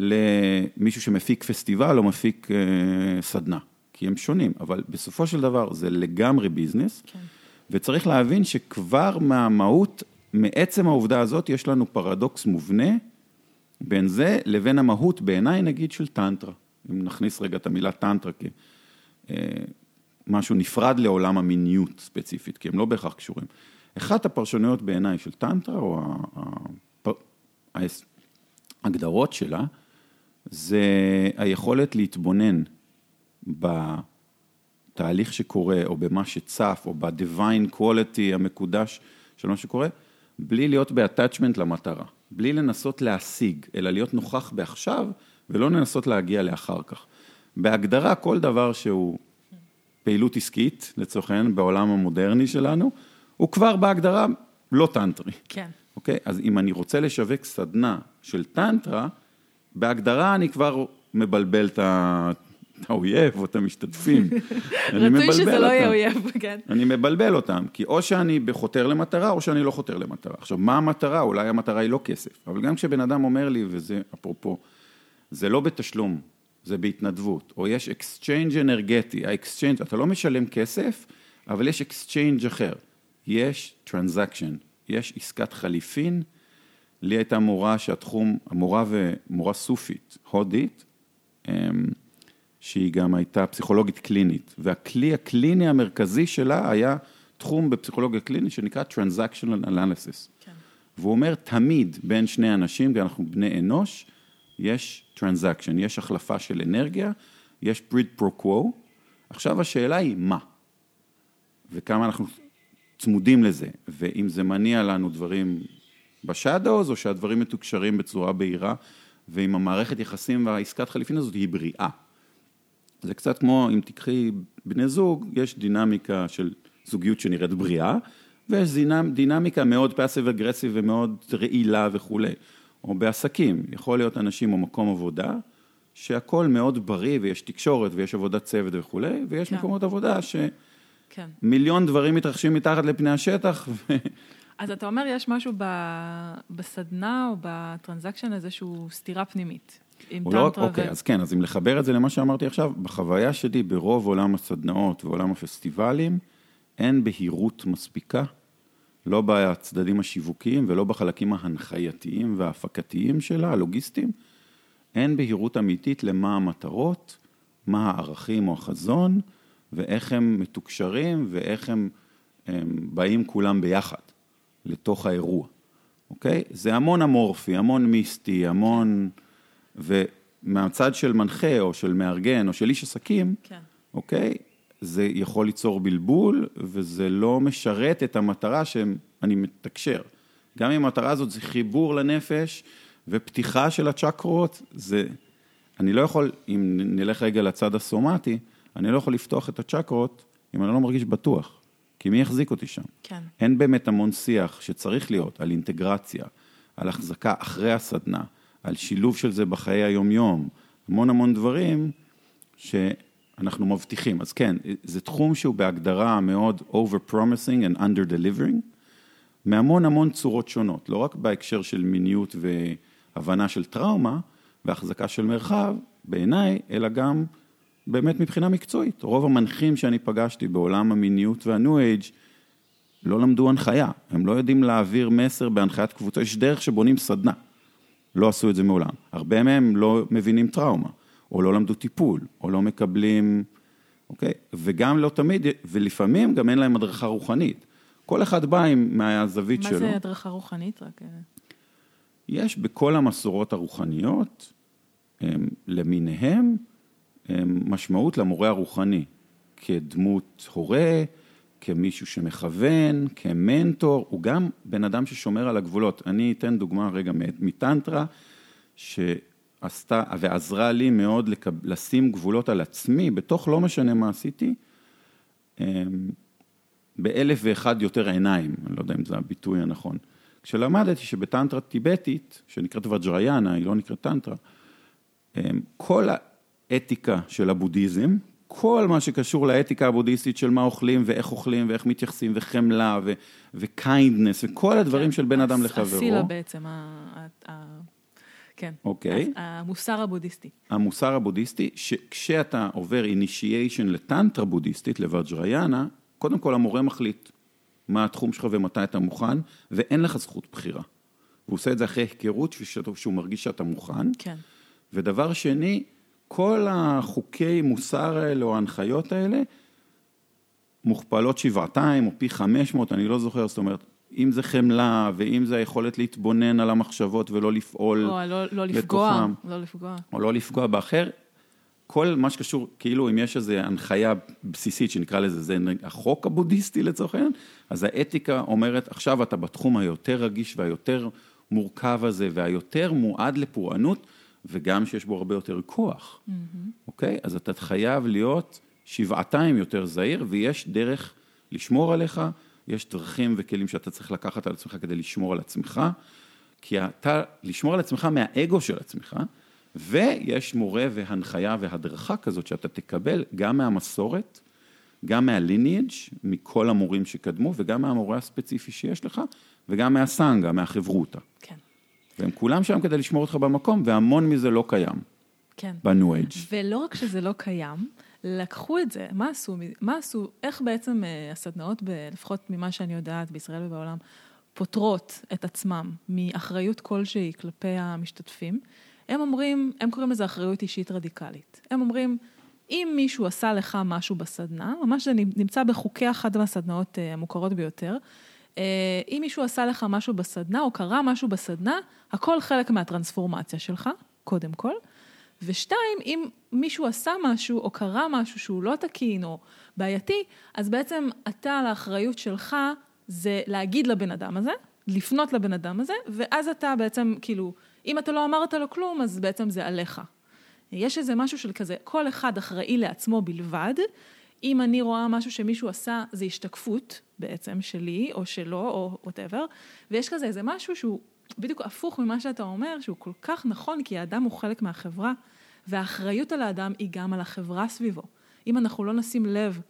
למישהו שמפיק פסטיבל או מפיק אה, סדנה, כי הם שונים, אבל בסופו של דבר זה לגמרי business, כן. וצריך להבין שכבר מהמהות, מעצם העובדה הזאת, יש לנו פרדוקס מובנה בין זה לבין המהות בעיניי נגיד של טנטרה, אם נכניס רגע את המילה טנטרה כמשהו אה, נפרד לעולם המיניות ספציפית, כי הם לא בהכרח קשורים. אחת הפרשנויות בעיניי של טנטרה, או ההגדרות שלה, זה היכולת להתבונן בתהליך שקורה, או במה שצף, או ב-divine quality המקודש של מה שקורה, בלי להיות ב-attachment למטרה, בלי לנסות להשיג, אלא להיות נוכח בעכשיו, ולא לנסות להגיע לאחר כך. בהגדרה, כל דבר שהוא פעילות עסקית, לצורך העניין, בעולם המודרני שלנו, הוא כבר בהגדרה לא טנטרי. כן. אוקיי? אז אם אני רוצה לשווק סדנה של טנטרה, בהגדרה אני כבר מבלבל את האויב או את המשתתפים. רצוי שזה לא יהיה אויב, כן. אני מבלבל אותם, כי או שאני חותר למטרה או שאני לא חותר למטרה. עכשיו, מה המטרה? אולי המטרה היא לא כסף, אבל גם כשבן אדם אומר לי, וזה אפרופו, זה לא בתשלום, זה בהתנדבות, או יש exchange אנרגטי, ה exchange, אתה לא משלם כסף, אבל יש exchange אחר, יש transaction, יש עסקת חליפין, לי הייתה מורה שהתחום, המורה ומורה סופית, הודית, אמ, שהיא גם הייתה פסיכולוגית קלינית, והכלי הקליני המרכזי שלה היה תחום בפסיכולוגיה קלינית שנקרא Transactional Analysis. כן. והוא אומר, תמיד בין שני אנשים, כי אנחנו בני אנוש, יש Transaction, יש החלפה של אנרגיה, יש פריד פרו קוו. עכשיו השאלה היא מה, וכמה אנחנו צמודים לזה, ואם זה מניע לנו דברים בשאדווז, או שהדברים מתוקשרים בצורה בהירה, ואם המערכת יחסים והעסקת חליפין הזאת היא בריאה. זה קצת כמו אם תיקחי בני זוג, יש דינמיקה של זוגיות שנראית בריאה, ויש דינמיקה מאוד פאסיב אגרסיב ומאוד רעילה וכולי. או בעסקים, יכול להיות אנשים או מקום עבודה, שהכל מאוד בריא ויש תקשורת ויש עבודת צוות וכולי, ויש כן. מקומות עבודה שמיליון כן. דברים מתרחשים מתחת לפני השטח. ו... אז אתה אומר, יש משהו ב... בסדנה או בטרנזקשן איזשהו סתירה פנימית. עם טנטרה לא, ו... אוקיי, אז כן, אז אם לחבר את זה למה שאמרתי עכשיו, בחוויה שלי ברוב עולם הסדנאות ועולם הפסטיבלים, אין בהירות מספיקה, לא בצדדים השיווקיים ולא בחלקים ההנחייתיים וההפקתיים שלה, הלוגיסטיים, אין בהירות אמיתית למה המטרות, מה הערכים או החזון, ואיך הם מתוקשרים ואיך הם, הם באים כולם ביחד לתוך האירוע, אוקיי? זה המון אמורפי, המון מיסטי, המון... ומהצד של מנחה או של מארגן או של איש עסקים, כן. אוקיי? זה יכול ליצור בלבול וזה לא משרת את המטרה שאני מתקשר. גם אם המטרה הזאת זה חיבור לנפש ופתיחה של הצ'קרות, זה... אני לא יכול, אם נלך רגע לצד הסומטי, אני לא יכול לפתוח את הצ'קרות אם אני לא מרגיש בטוח. כי מי יחזיק אותי שם? כן. אין באמת המון שיח שצריך להיות על אינטגרציה, על החזקה אחרי הסדנה, על שילוב של זה בחיי היומיום, המון המון דברים שאנחנו מבטיחים. אז כן, זה תחום שהוא בהגדרה מאוד over promising and under delivering, מהמון המון צורות שונות, לא רק בהקשר של מיניות והבנה של טראומה והחזקה של מרחב, בעיניי, אלא גם באמת מבחינה מקצועית. רוב המנחים שאני פגשתי בעולם המיניות והניו אייג' לא למדו הנחיה, הם לא יודעים להעביר מסר בהנחיית קבוצה, יש דרך שבונים סדנה. לא עשו את זה מעולם. הרבה מהם לא מבינים טראומה, או לא למדו טיפול, או לא מקבלים, אוקיי? וגם לא תמיד, ולפעמים גם אין להם הדרכה רוחנית. כל אחד בא עם, מהזווית מה שלו. מה זה הדרכה רוחנית? רק... אה. יש בכל המסורות הרוחניות, הם, למיניהם, הם, משמעות למורה הרוחני, כדמות הורה, כמישהו שמכוון, כמנטור, הוא גם בן אדם ששומר על הגבולות. אני אתן דוגמה רגע מטנטרה, שעשתה ועזרה לי מאוד לקב, לשים גבולות על עצמי, בתוך לא משנה מה עשיתי, אמ, באלף ואחד יותר עיניים, אני לא יודע אם זה הביטוי הנכון. כשלמדתי שבטנטרה טיבטית, שנקראת וג'ריאנה, היא לא נקראת טנטרה, אמ, כל האתיקה של הבודהיזם, כל מה שקשור לאתיקה הבודהיסטית של מה אוכלים ואיך אוכלים ואיך מתייחסים וחמלה ו kindness וכל הדברים כן, של בין אדם לחברו. הסילה בעצם, כן. אוקיי. המוסר הבודהיסטי. המוסר הבודהיסטי, שכשאתה עובר אינישיישן לטנטרה בודהיסטית, לווג'ריאנה, קודם כל המורה מחליט מה התחום שלך ומתי אתה מוכן, ואין לך זכות בחירה. הוא עושה את זה אחרי היכרות, שהוא מרגיש שאתה מוכן. כן. ודבר שני, כל החוקי מוסר האלה או ההנחיות האלה מוכפלות שבעתיים או פי חמש מאות, אני לא זוכר, זאת אומרת, אם זה חמלה ואם זה היכולת להתבונן על המחשבות ולא לפעול או לא, לא לפגוע, לא לפגוע. או לא לפגוע באחר, כל מה שקשור, כאילו אם יש איזו הנחיה בסיסית שנקרא לזה, זה החוק הבודהיסטי לצורך העניין, אז האתיקה אומרת, עכשיו אתה בתחום היותר רגיש והיותר מורכב הזה והיותר מועד לפורענות, וגם שיש בו הרבה יותר כוח, mm-hmm. אוקיי? אז אתה חייב להיות שבעתיים יותר זהיר, ויש דרך לשמור עליך, יש דרכים וכלים שאתה צריך לקחת על עצמך כדי לשמור על עצמך, כי אתה, לשמור על עצמך מהאגו של עצמך, ויש מורה והנחיה והדרכה כזאת שאתה תקבל גם מהמסורת, גם מהליניאג', מכל המורים שקדמו, וגם מהמורה הספציפי שיש לך, וגם מהסנגה, מהחברותא. כן. והם כולם שם כדי לשמור אותך במקום, והמון מזה לא קיים. כן. בניו אייג'. ולא רק שזה לא קיים, לקחו את זה, מה עשו, מה עשו, איך בעצם אה, הסדנאות, ב, לפחות ממה שאני יודעת בישראל ובעולם, פותרות את עצמם מאחריות כלשהי כלפי המשתתפים. הם אומרים, הם קוראים לזה אחריות אישית רדיקלית. הם אומרים, אם מישהו עשה לך משהו בסדנה, ממש זה נמצא בחוקי אחת מהסדנאות אה, המוכרות ביותר, אם מישהו עשה לך משהו בסדנה או קרה משהו בסדנה, הכל חלק מהטרנספורמציה שלך, קודם כל. ושתיים, אם מישהו עשה משהו או קרה משהו שהוא לא תקין או בעייתי, אז בעצם אתה, לאחריות שלך, זה להגיד לבן אדם הזה, לפנות לבן אדם הזה, ואז אתה בעצם, כאילו, אם אתה לא אמרת לו כלום, אז בעצם זה עליך. יש איזה משהו של כזה, כל אחד אחראי לעצמו בלבד, אם אני רואה משהו שמישהו עשה, זה השתקפות בעצם שלי, או שלו, או whatever, ויש כזה איזה משהו שהוא בדיוק הפוך ממה שאתה אומר, שהוא כל כך נכון, כי האדם הוא חלק מהחברה, והאחריות על האדם היא גם על החברה סביבו. אם אנחנו לא נשים לב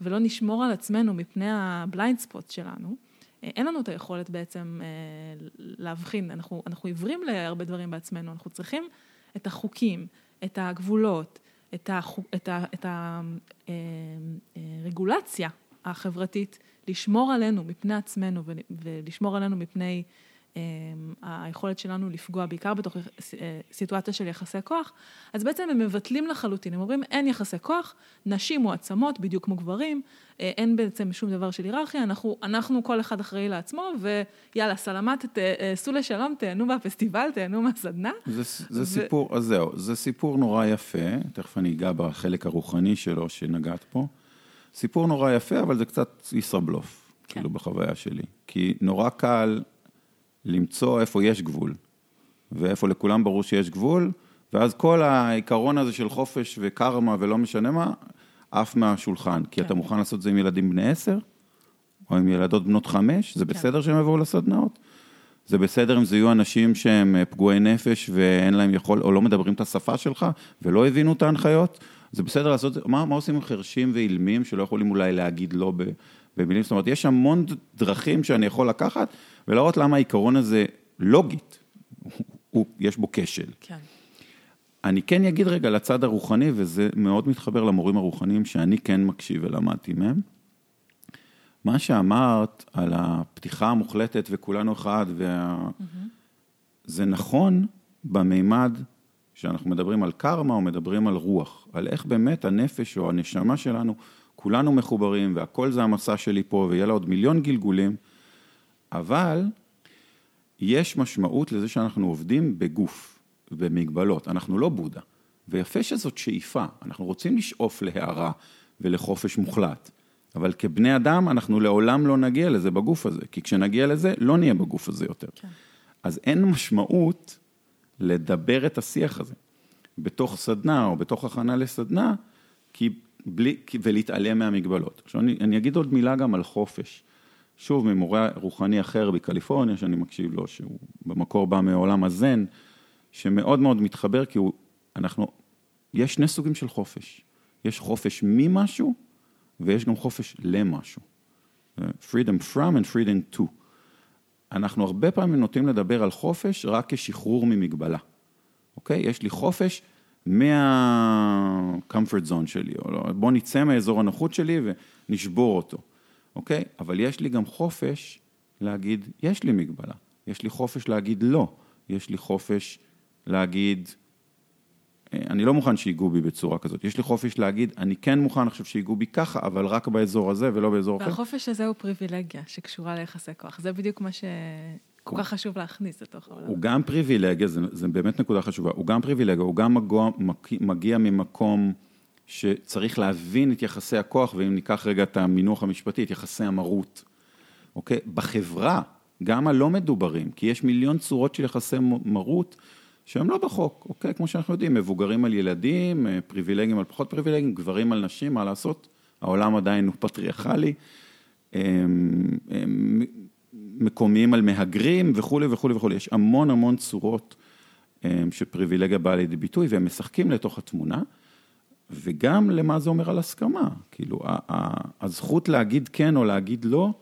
ולא נשמור על עצמנו מפני ה blind spot שלנו, אה, אין לנו את היכולת בעצם אה, להבחין, אנחנו, אנחנו עיוורים להרבה דברים בעצמנו, אנחנו צריכים את החוקים, את הגבולות, את, החוק, את, ה, את הרגולציה אה, החברתית, לשמור עלינו מפני עצמנו ולשמור עלינו מפני היכולת שלנו לפגוע בעיקר בתוך אה, סיטואציה של יחסי כוח, אז בעצם הם מבטלים לחלוטין, הם אומרים אין יחסי כוח, נשים מועצמות בדיוק כמו גברים, אה, אין בעצם שום דבר של היררכיה, אנחנו, אנחנו כל אחד אחראי לעצמו, ויאללה, סלמת, אה, סעו לשלום, תהנו מהפסטיבל, תהנו מהסדנה. זה, זה ו... סיפור, אז זהו, זה סיפור נורא יפה, תכף אני אגע בחלק הרוחני שלו שנגעת פה. סיפור נורא יפה, אבל זה קצת ישראבלוף, כן. כאילו בחוויה שלי. כי נורא קל למצוא איפה יש גבול, ואיפה לכולם ברור שיש גבול, ואז כל העיקרון הזה של חופש וקרמה ולא משנה מה, עף מהשולחן. כי כן. אתה מוכן לעשות את זה עם ילדים בני עשר, או עם ילדות בנות חמש, זה כן. בסדר שהם יבואו לסדנאות? זה בסדר אם זה יהיו אנשים שהם אה, פגועי נפש ואין להם יכול, או לא מדברים את השפה שלך, ולא הבינו את ההנחיות? זה בסדר לעשות, מה, מה עושים עם חרשים ואילמים שלא יכולים אולי להגיד לא במילים? זאת אומרת, יש המון דרכים שאני יכול לקחת ולהראות למה העיקרון הזה לוגית, הוא, יש בו כשל. כן. אני כן אגיד רגע לצד הרוחני, וזה מאוד מתחבר למורים הרוחניים שאני כן מקשיב ולמדתי מהם. מה שאמרת על הפתיחה המוחלטת וכולנו אחד, וה... mm-hmm. זה נכון במימד שאנחנו מדברים על קרמה או מדברים על רוח, על איך באמת הנפש או הנשמה שלנו, כולנו מחוברים והכל זה המסע שלי פה ויהיה לה עוד מיליון גלגולים. אבל יש משמעות לזה שאנחנו עובדים בגוף, במגבלות, אנחנו לא בודה. ויפה שזאת שאיפה, אנחנו רוצים לשאוף להערה ולחופש מוחלט, אבל כבני אדם אנחנו לעולם לא נגיע לזה בגוף הזה, כי כשנגיע לזה לא נהיה בגוף הזה יותר. כן. אז אין משמעות לדבר את השיח הזה בתוך סדנה או בתוך הכנה לסדנה, כי בלי, ולהתעלם מהמגבלות. עכשיו אני, אני אגיד עוד מילה גם על חופש. שוב, ממורה רוחני אחר בקליפורניה, שאני מקשיב לו, שהוא במקור בא מעולם הזן, שמאוד מאוד מתחבר, כי הוא, אנחנו, יש שני סוגים של חופש. יש חופש ממשהו, ויש גם חופש למשהו. freedom from and freedom to. אנחנו הרבה פעמים נוטים לדבר על חופש רק כשחרור ממגבלה, אוקיי? יש לי חופש מה-comfort zone שלי, או לא, בוא נצא מהאזור הנוחות שלי ונשבור אותו. אוקיי? אבל יש לי גם חופש להגיד, יש לי מגבלה. יש לי חופש להגיד לא. יש לי חופש להגיד, אה, אני לא מוכן שיגעו בי בצורה כזאת. יש לי חופש להגיד, אני כן מוכן עכשיו שיגעו בי ככה, אבל רק באזור הזה ולא באזור אחר. והחופש הזה הוא פריבילגיה שקשורה ליחסי כוח. זה בדיוק מה שכל כך חשוב להכניס לתוך העולם. הוא גם פריבילגיה, זה באמת נקודה חשובה. הוא גם פריבילגיה, הוא גם מגיע ממקום... שצריך להבין את יחסי הכוח, ואם ניקח רגע את המינוח המשפטי, את יחסי המרות, אוקיי? בחברה, גם הלא מדוברים, כי יש מיליון צורות של יחסי מרות שהם לא בחוק, אוקיי? כמו שאנחנו יודעים, מבוגרים על ילדים, אה, פריבילגים על פחות פריבילגים, גברים על נשים, מה לעשות? העולם עדיין הוא פטריארכלי, מקומיים על מהגרים וכולי וכולי וכולי. יש המון המון צורות שפריבילגיה באה לידי ביטוי, והם משחקים לתוך התמונה. וגם למה זה אומר על הסכמה. כאילו, הזכות להגיד כן או להגיד לא,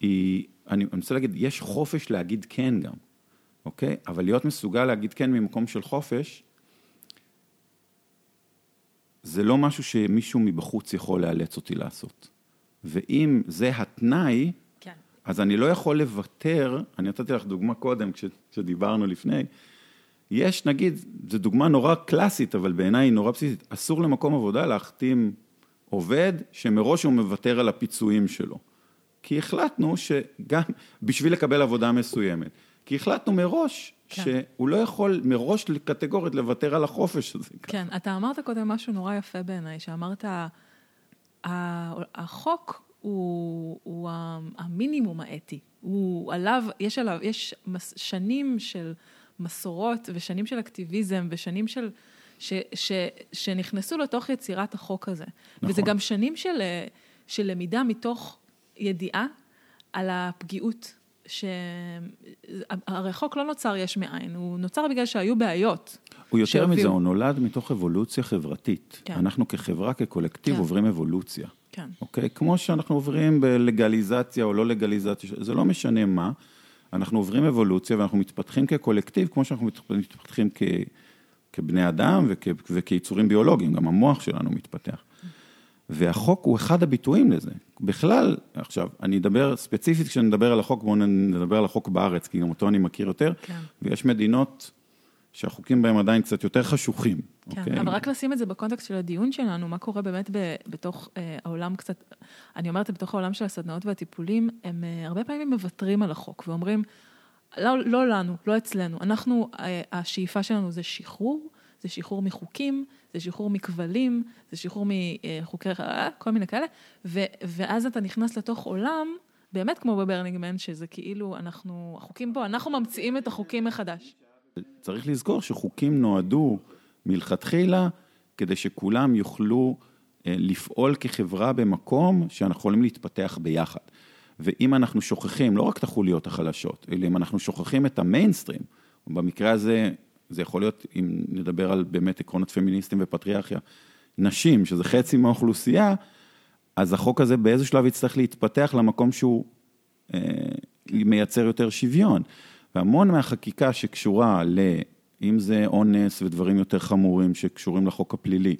היא, אני, רוצה להגיד, יש חופש להגיד כן גם, אוקיי? אבל להיות מסוגל להגיד כן ממקום של חופש, זה לא משהו שמישהו מבחוץ יכול לאלץ אותי לעשות. ואם זה התנאי. אז אני לא יכול לוותר, אני נתתי לך דוגמה קודם, כשדיברנו לפני, יש, נגיד, זו דוגמה נורא קלאסית, אבל בעיניי היא נורא בסיסית, אסור למקום עבודה להחתים עובד שמראש הוא מוותר על הפיצויים שלו. כי החלטנו שגם, בשביל לקבל עבודה מסוימת, כי החלטנו מראש כן. שהוא לא יכול מראש קטגורית לוותר על החופש הזה. כן, אתה אמרת קודם משהו נורא יפה בעיניי, שאמרת, החוק הוא, הוא המינימום האתי, הוא עליו, יש עליו, יש שנים של... מסורות ושנים של אקטיביזם ושנים של, ש, ש, שנכנסו לתוך יצירת החוק הזה. נכון. וזה גם שנים של, של למידה מתוך ידיעה על הפגיעות שהרי החוק לא נוצר יש מאין, הוא נוצר בגלל שהיו בעיות. הוא יותר שהביאו... מזה, הוא נולד מתוך אבולוציה חברתית. כן. אנחנו כחברה, כקולקטיב, כן. עוברים אבולוציה. כן. אוקיי? כמו שאנחנו עוברים בלגליזציה או לא לגליזציה, זה לא משנה מה, אנחנו עוברים אבולוציה ואנחנו מתפתחים כקולקטיב, כמו שאנחנו מתפתחים כ... כבני אדם וכ... וכיצורים ביולוגיים, גם המוח שלנו מתפתח. והחוק הוא אחד הביטויים לזה. בכלל, עכשיו, אני אדבר ספציפית, כשאני אדבר על החוק, בואו נדבר על החוק בארץ, כי גם אותו אני מכיר יותר, כן. ויש מדינות שהחוקים בהם עדיין קצת יותר חשוכים. כן, אוקיי? אבל רק לשים את זה בקונטקסט של הדיון שלנו, מה קורה באמת ב, בתוך אה, העולם קצת, אני אומרת, בתוך העולם של הסדנאות והטיפולים, הם אה, הרבה פעמים מוותרים על החוק ואומרים, לא, לא לנו, לא אצלנו, אנחנו, אה, השאיפה שלנו זה שחרור, זה שחרור מחוקים, זה שחרור מכבלים, זה שחרור מחוקי, אה, כל מיני כאלה, ו, ואז אתה נכנס לתוך עולם, באמת כמו בברנינגמן, שזה כאילו, אנחנו, החוקים פה, אנחנו ממציאים את החוקים מחדש. צריך לזכור שחוקים נועדו מלכתחילה כדי שכולם יוכלו אה, לפעול כחברה במקום שאנחנו יכולים להתפתח ביחד. ואם אנחנו שוכחים לא רק את החוליות החלשות, אלא אם אנחנו שוכחים את המיינסטרים, במקרה הזה זה יכול להיות, אם נדבר על באמת עקרונות פמיניסטיים ופטריארכיה, נשים, שזה חצי מהאוכלוסייה, אז החוק הזה באיזה שלב יצטרך להתפתח למקום שהוא אה, מייצר יותר שוויון. והמון מהחקיקה שקשורה ל... אם זה אונס ודברים יותר חמורים שקשורים לחוק הפלילי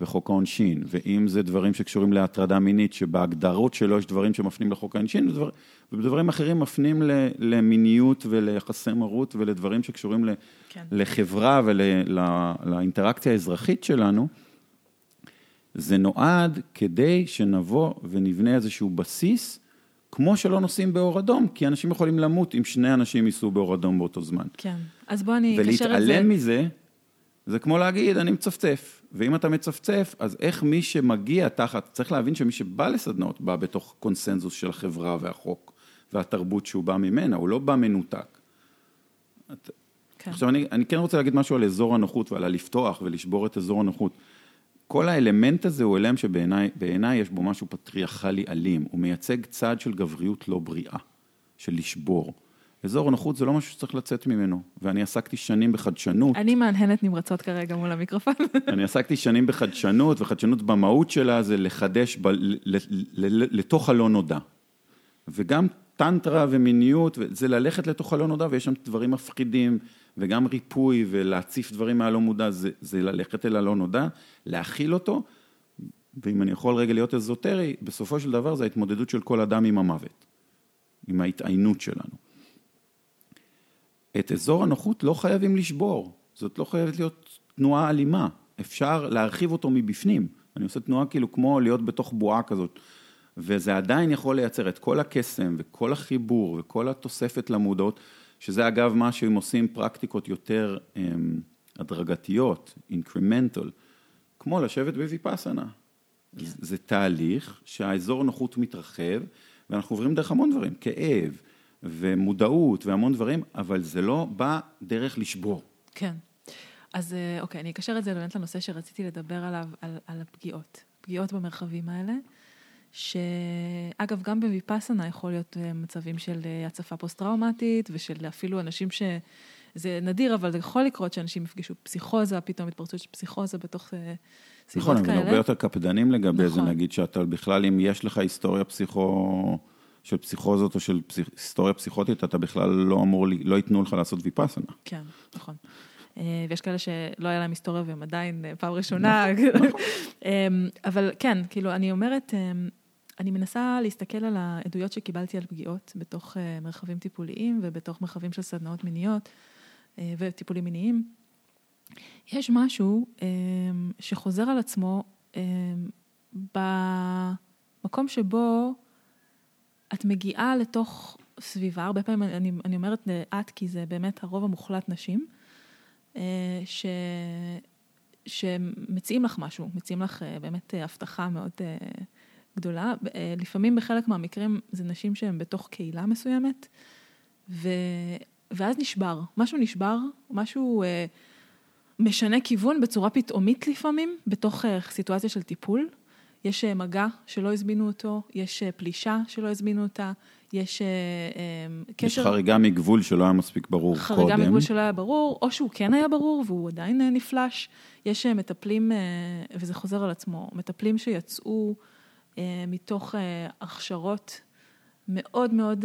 וחוק העונשין, ואם זה דברים שקשורים להטרדה מינית, שבהגדרות שלו יש דברים שמפנים לחוק העונשין, ודבר, ודברים אחרים מפנים למיניות וליחסי מרות ולדברים שקשורים כן. לחברה ולאינטראקציה האזרחית שלנו, זה נועד כדי שנבוא ונבנה איזשהו בסיס, כמו שלא נוסעים באור אדום, כי אנשים יכולים למות אם שני אנשים ייסעו באור אדום באותו זמן. כן, אז בוא אני אקשר את זה. ולהתעלם מזה, זה כמו להגיד, אני מצפצף. ואם אתה מצפצף, אז איך מי שמגיע תחת, צריך להבין שמי שבא לסדנאות בא בתוך קונסנזוס של החברה והחוק והתרבות שהוא בא ממנה, הוא לא בא מנותק. כן. עכשיו, אני, אני כן רוצה להגיד משהו על אזור הנוחות ועל הלפתוח ולשבור את אזור הנוחות. כל האלמנט הזה הוא אלם שבעיניי יש בו משהו פטריארכלי אלים, הוא מייצג צעד של גבריות לא בריאה, של לשבור. אזור הנוחות זה לא משהו שצריך לצאת ממנו, ואני עסקתי שנים בחדשנות. אני מהנהנת נמרצות כרגע מול המיקרופון. אני עסקתי שנים בחדשנות, וחדשנות במהות שלה זה לחדש ב, ל, ל, ל, לתוך הלא נודע. וגם טנטרה ומיניות, זה ללכת לתוך הלא נודע, ויש שם דברים מפחידים, וגם ריפוי ולהציף דברים מהלא מודע, זה, זה ללכת אל הלא נודע, להכיל אותו, ואם אני יכול רגע להיות אזוטרי, בסופו של דבר זה ההתמודדות של כל אדם עם המוות, עם ההתעיינות שלנו. את אזור הנוחות לא חייבים לשבור, זאת לא חייבת להיות תנועה אלימה, אפשר להרחיב אותו מבפנים. אני עושה תנועה כאילו כמו להיות בתוך בועה כזאת, וזה עדיין יכול לייצר את כל הקסם וכל החיבור וכל התוספת למודעות, שזה אגב מה שהם עושים פרקטיקות יותר הם, אמ, הדרגתיות, אינקרמנטל, כמו לשבת בוויפאסנה. כן. זה תהליך שהאזור נוחות מתרחב, ואנחנו עוברים דרך המון דברים, כאב, ומודעות והמון דברים, אבל זה לא בא דרך לשבור. כן. אז אה, אוקיי, אני אקשר את זה באמת לנושא שרציתי לדבר עליו, על, על הפגיעות. פגיעות במרחבים האלה, שאגב, גם בוויפאסנה יכול להיות אה, מצבים של אה, הצפה פוסט-טראומטית, ושל אפילו אנשים ש... זה נדיר, אבל זה יכול לקרות שאנשים יפגשו פסיכוזה, פתאום התפרצות של פסיכוזה בתוך סביבות נכון, כאלה. נכון, אבל הרבה יותר קפדנים לגבי נכון. זה, נגיד שאתה בכלל, אם יש לך היסטוריה פסיכו... של פסיכוזות או של פסיכ... היסטוריה פסיכוטית, אתה בכלל לא אמור, לא ייתנו לך לעשות ויפאסנה. כן, נכון. אה, ויש כאלה שלא היה להם היסטוריה והם עדיין אה, פעם ראשונה. נכון. אמ, אבל כן, כאילו, אני אומרת, אמ, אני מנסה להסתכל על העדויות שקיבלתי על פגיעות בתוך אה, מרחבים טיפוליים ובתוך מרחבים של סדנאות מיניות וטיפולים מיניים. יש משהו אמ, שחוזר על עצמו במקום שבו את מגיעה לתוך סביבה, הרבה פעמים אני, אני אומרת את, כי זה באמת הרוב המוחלט נשים, ש, שמציעים לך משהו, מציעים לך אה, באמת אה, הבטחה מאוד גדולה. לפעמים בחלק מהמקרים זה נשים שהן בתוך קהילה מסוימת, ו, ואז נשבר, משהו נשבר, משהו משנה כיוון בצורה פתאומית לפעמים, בתוך אה, סיטואציה של טיפול. יש אה, מגע שלא הזמינו אותו, יש אה, פלישה שלא הזמינו אותה, יש קשר... יש חריגה מגבול שלא היה מספיק ברור חריגה קודם. חריגה מגבול שלא היה ברור, או שהוא כן היה ברור והוא עדיין נפלש. יש מטפלים, וזה חוזר על עצמו, מטפלים שיצאו מתוך הכשרות מאוד מאוד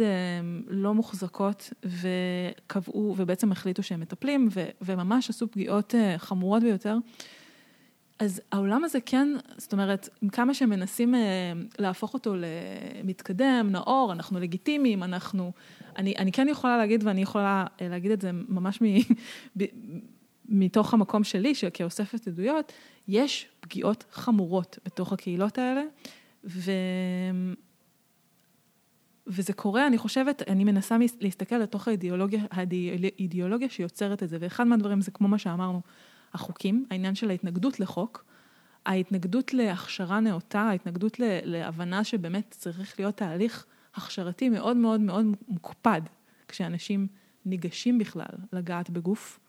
לא מוחזקות וקבעו, ובעצם החליטו שהם מטפלים, וממש עשו פגיעות חמורות ביותר. אז העולם הזה כן, זאת אומרת, עם כמה שמנסים להפוך אותו למתקדם, נאור, אנחנו לגיטימיים, אנחנו... אני, אני כן יכולה להגיד, ואני יכולה להגיד את זה ממש מ, ב, מתוך המקום שלי, כאוספת עדויות, יש פגיעות חמורות בתוך הקהילות האלה, ו... וזה קורה, אני חושבת, אני מנסה להסתכל לתוך האידיאולוגיה, האידיאולוגיה שיוצרת את זה, ואחד מהדברים זה כמו מה שאמרנו, החוקים, העניין של ההתנגדות לחוק, ההתנגדות להכשרה נאותה, ההתנגדות להבנה שבאמת צריך להיות תהליך הכשרתי מאוד מאוד מאוד מוקפד, כשאנשים ניגשים בכלל לגעת בגוף.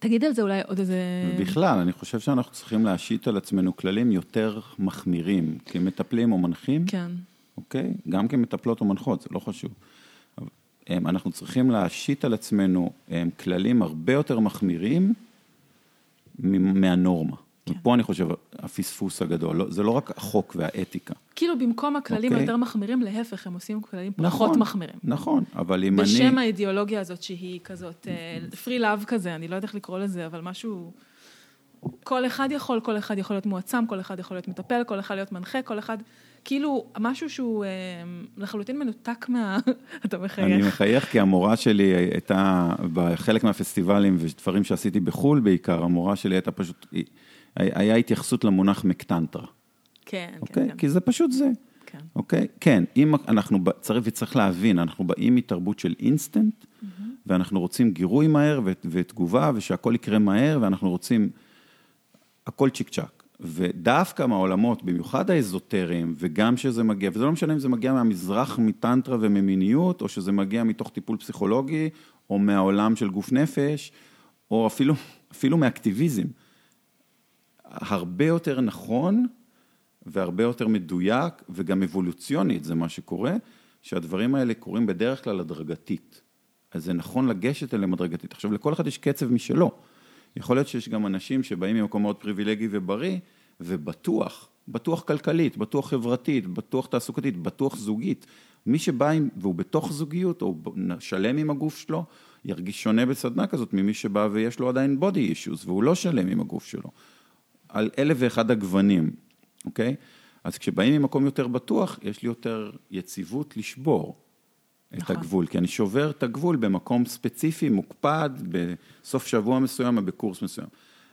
תגיד על זה אולי עוד איזה... בכלל, אני חושב שאנחנו צריכים להשית על עצמנו כללים יותר מחמירים, כמטפלים או מנחים. כן. אוקיי? גם כמטפלות או מנחות, זה לא חשוב. אנחנו צריכים להשית על עצמנו כללים הרבה יותר מחמירים מהנורמה. כן. ופה אני חושב, הפספוס הגדול, לא, זה לא רק החוק והאתיקה. כאילו במקום הכללים. אוקיי? היותר מחמירים, להפך, הם עושים כללים נכון, פחות מחמירים. נכון, אבל אם בשם אני... בשם האידיאולוגיה הזאת שהיא כזאת, פרי uh, לאב כזה, אני לא יודעת איך לקרוא לזה, אבל משהו... כל אחד יכול, כל אחד יכול להיות מועצם, כל אחד יכול להיות מטפל, כל אחד להיות מנחה, כל אחד... כאילו, משהו שהוא אה, לחלוטין מנותק מה... אתה מחייך. אני מחייך כי המורה שלי הייתה, בחלק מהפסטיבלים ודברים שעשיתי בחו"ל בעיקר, המורה שלי הייתה פשוט, היה התייחסות למונח מקטנטרה. כן, אוקיי? כן, כן. כי זה פשוט זה. כן. אוקיי? כן, אם אנחנו, צריך וצריך להבין, אנחנו באים מתרבות של אינסטנט, mm-hmm. ואנחנו רוצים גירוי מהר ותגובה, ושהכול יקרה מהר, ואנחנו רוצים, הכל צ'יק צ'אק. ודווקא מהעולמות, במיוחד האזוטריים, וגם שזה מגיע, וזה לא משנה אם זה מגיע מהמזרח, מטנטרה וממיניות, או שזה מגיע מתוך טיפול פסיכולוגי, או מהעולם של גוף נפש, או אפילו, אפילו מאקטיביזם. הרבה יותר נכון והרבה יותר מדויק, וגם אבולוציונית, זה מה שקורה, שהדברים האלה קורים בדרך כלל הדרגתית. אז זה נכון לגשת אליהם הדרגתית. עכשיו, לכל אחד יש קצב משלו. יכול להיות שיש גם אנשים שבאים ממקום מאוד פריבילגי ובריא, ובטוח, בטוח כלכלית, בטוח חברתית, בטוח תעסוקתית, בטוח זוגית. מי שבא עם, והוא בתוך זוגיות, או שלם עם הגוף שלו, ירגיש שונה בסדנה כזאת ממי שבא ויש לו עדיין body issues, והוא לא שלם עם הגוף שלו. על אלף ואחד הגוונים, אוקיי? אז כשבאים ממקום יותר בטוח, יש לי יותר יציבות לשבור. נכון. את הגבול, כי אני שובר את הגבול במקום ספציפי, מוקפד, בסוף שבוע מסוים או בקורס מסוים.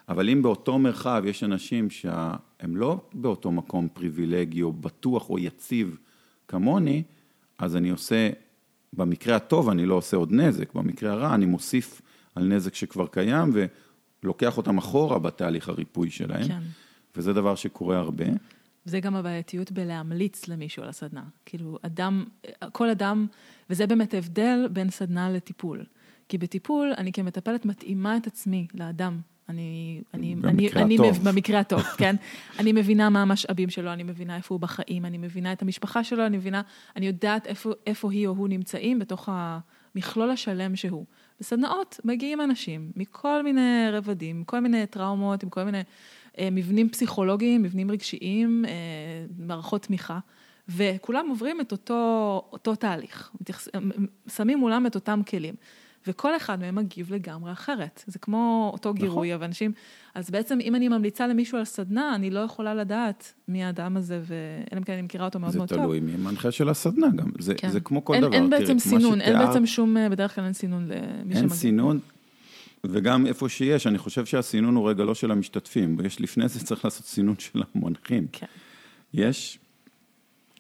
אבל אם באותו מרחב יש אנשים שהם לא באותו מקום פריבילגי או בטוח או יציב כמוני, אז אני עושה, במקרה הטוב אני לא עושה עוד נזק, במקרה הרע אני מוסיף על נזק שכבר קיים ולוקח אותם אחורה בתהליך הריפוי שלהם. כן. וזה דבר שקורה הרבה. זה גם הבעייתיות בלהמליץ למישהו על הסדנה. כאילו, אדם, כל אדם, וזה באמת ההבדל בין סדנה לטיפול. כי בטיפול, אני כמטפלת מתאימה את עצמי לאדם. אני, אני, במקרה אני, הטוב. אני, במקרה הטוב, כן? אני מבינה מה המשאבים שלו, אני מבינה איפה הוא בחיים, אני מבינה את המשפחה שלו, אני מבינה, אני יודעת איפה, איפה היא או הוא נמצאים בתוך המכלול השלם שהוא. בסדנאות מגיעים אנשים מכל מיני רבדים, כל מיני טראומות, עם כל מיני... אה, מבנים פסיכולוגיים, מבנים רגשיים, אה, מערכות תמיכה, וכולם עוברים את אותו, אותו תהליך, שמים מולם את אותם כלים. וכל אחד מהם מגיב לגמרי אחרת. זה כמו אותו נכון. גירוי, נכון. ואנשים... אז בעצם, אם אני ממליצה למישהו על סדנה, אני לא יכולה לדעת מי האדם הזה, ואלא אם כן אני מכירה אותו מאוד מאוד טוב. זה תלוי מי מנחה של הסדנה גם. זה, כן. זה כמו כל אין, דבר. אין בעצם סינון, שתיאר... אין בעצם שום, בדרך כלל אין סינון למי שמגיע. אין סינון, וגם איפה שיש, אני חושב שהסינון הוא רגע לא של המשתתפים, יש לפני זה צריך לעשות סינון של המונחים. כן. יש,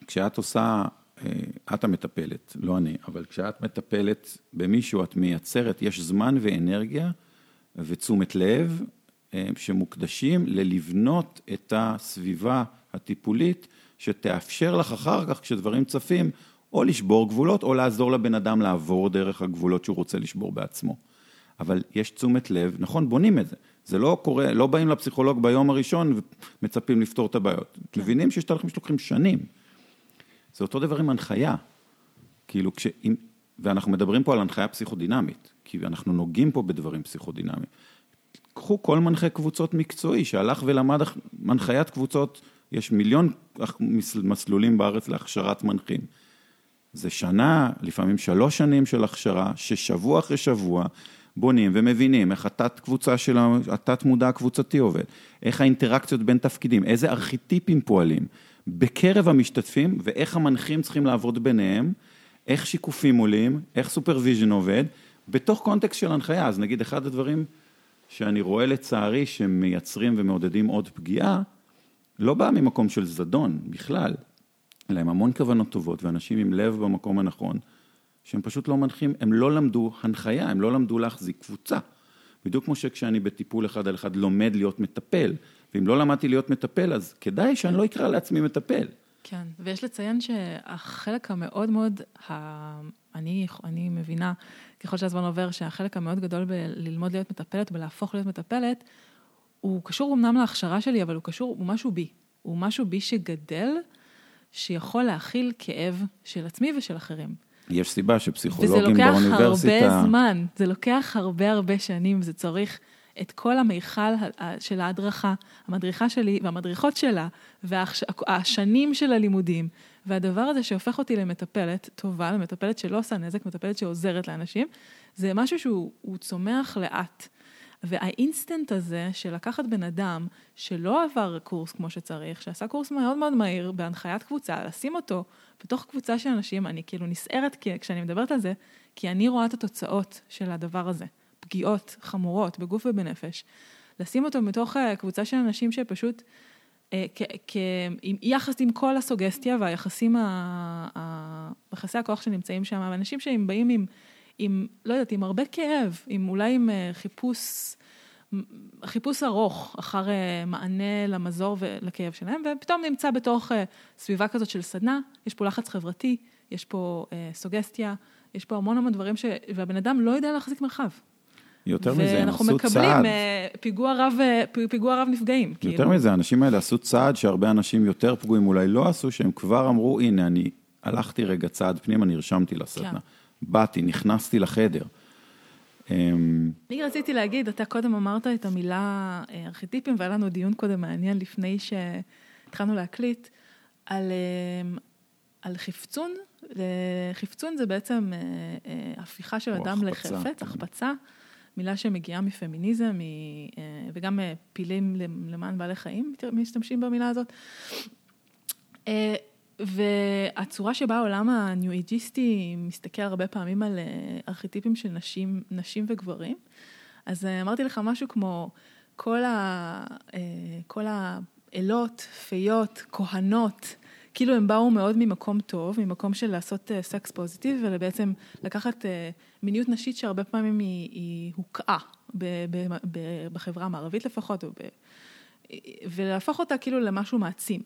כשאת עושה, אה, את המטפלת, לא אני, אבל כשאת מטפלת במישהו, את מייצרת, יש זמן ואנרגיה ותשומת לב אה, שמוקדשים ללבנות את הסביבה הטיפולית, שתאפשר לך אחר כך, כשדברים צפים, או לשבור גבולות, או לעזור לבן אדם לעבור דרך הגבולות שהוא רוצה לשבור בעצמו. אבל יש תשומת לב, נכון, בונים את זה. זה לא קורה, לא באים לפסיכולוג ביום הראשון ומצפים לפתור את הבעיות. כן. מבינים שיש תהליכים שלוקחים שנים. זה אותו דבר עם הנחיה. כאילו, כש... ואנחנו מדברים פה על הנחיה פסיכודינמית, כי אנחנו נוגעים פה בדברים פסיכודינמיים. קחו כל מנחה קבוצות מקצועי שהלך ולמד הנחיית קבוצות, יש מיליון מסלולים בארץ להכשרת מנחים. זה שנה, לפעמים שלוש שנים של הכשרה, ששבוע אחרי שבוע בונים ומבינים איך התת קבוצה של התת מודע הקבוצתי עובד, איך האינטראקציות בין תפקידים, איזה ארכיטיפים פועלים בקרב המשתתפים ואיך המנחים צריכים לעבוד ביניהם, איך שיקופים עולים, איך supervision עובד, בתוך context של הנחיה. אז נגיד אחד הדברים שאני רואה לצערי שמייצרים ומעודדים עוד פגיעה, לא בא ממקום של זדון בכלל, אלא עם המון כוונות טובות ואנשים עם לב במקום הנכון, שהם פשוט לא מנחים, הם לא למדו הנחיה, הם לא למדו להחזיק קבוצה. בדיוק כמו שכשאני בטיפול אחד על אחד לומד להיות מטפל, ואם לא למדתי להיות מטפל, אז כדאי שאני לא אקרא לעצמי מטפל. כן, ויש לציין שהחלק המאוד מאוד, ה... אני, אני מבינה, ככל שהזמן עובר, שהחלק המאוד גדול בללמוד להיות מטפלת, בלהפוך להיות מטפלת, הוא קשור אמנם להכשרה שלי, אבל הוא קשור, הוא משהו בי. הוא משהו בי שגדל, שיכול להכיל כאב של עצמי ושל אחרים. יש סיבה שפסיכולוגים באוניברסיטה... וזה לוקח הרבה זמן, זה לוקח הרבה הרבה שנים, זה צריך את כל המיכל של ההדרכה, המדריכה שלי והמדריכות שלה, והשנים של הלימודים, והדבר הזה שהופך אותי למטפלת טובה, למטפלת שלא עושה נזק, מטפלת שעוזרת לאנשים, זה משהו שהוא צומח לאט. והאינסטנט הזה של לקחת בן אדם שלא עבר קורס כמו שצריך, שעשה קורס מאוד מאוד מהיר בהנחיית קבוצה, לשים אותו בתוך קבוצה של אנשים, אני כאילו נסערת כשאני מדברת על זה, כי אני רואה את התוצאות של הדבר הזה, פגיעות חמורות בגוף ובנפש. לשים אותו בתוך אה, קבוצה של אנשים שפשוט, אה, יחס עם כל הסוגסטיה והיחסים, יחסי הכוח שנמצאים שם, ואנשים שהם באים עם... עם, לא יודעת, עם הרבה כאב, עם אולי עם אה, חיפוש, חיפוש ארוך אחר אה, מענה למזור ולכאב שלהם, ופתאום נמצא בתוך אה, סביבה כזאת של סדנה, יש פה לחץ חברתי, יש פה סוגסטיה, יש פה המון המון דברים ש... והבן אדם לא יודע להחזיק מרחב. יותר מזה, הם עשו צעד. ואנחנו מקבלים פיגוע רב, פיגוע רב נפגעים. יותר כאילו. מזה, האנשים האלה עשו צעד שהרבה אנשים יותר פגועים אולי לא עשו, שהם כבר אמרו, הנה, אני הלכתי רגע צעד פנימה, נרשמתי לסדנה. כן. באתי, נכנסתי לחדר. אמ, אני רציתי להגיד, אתה קודם אמרת את המילה אה, ארכיטיפים, והיה לנו דיון קודם מעניין לפני שהתחלנו להקליט, על, אמ, על חפצון. חפצון זה בעצם אה, אה, הפיכה של אדם לחפץ, החפצה, מילה שמגיעה מפמיניזם, וגם פילים למען בעלי חיים משתמשים במילה הזאת. והצורה שבה העולם הניו-אייג'יסטי מסתכל הרבה פעמים על אה, ארכיטיפים של נשים, נשים וגברים, אז אה, אמרתי לך משהו כמו כל, ה, אה, כל האלות, פיות, כהנות, כאילו הם באו מאוד ממקום טוב, ממקום של לעשות סקס פוזיטיב, ובעצם לקחת מיניות נשית שהרבה פעמים היא, היא הוקעה בחברה המערבית לפחות, ולהפוך אותה כאילו למשהו מעצים.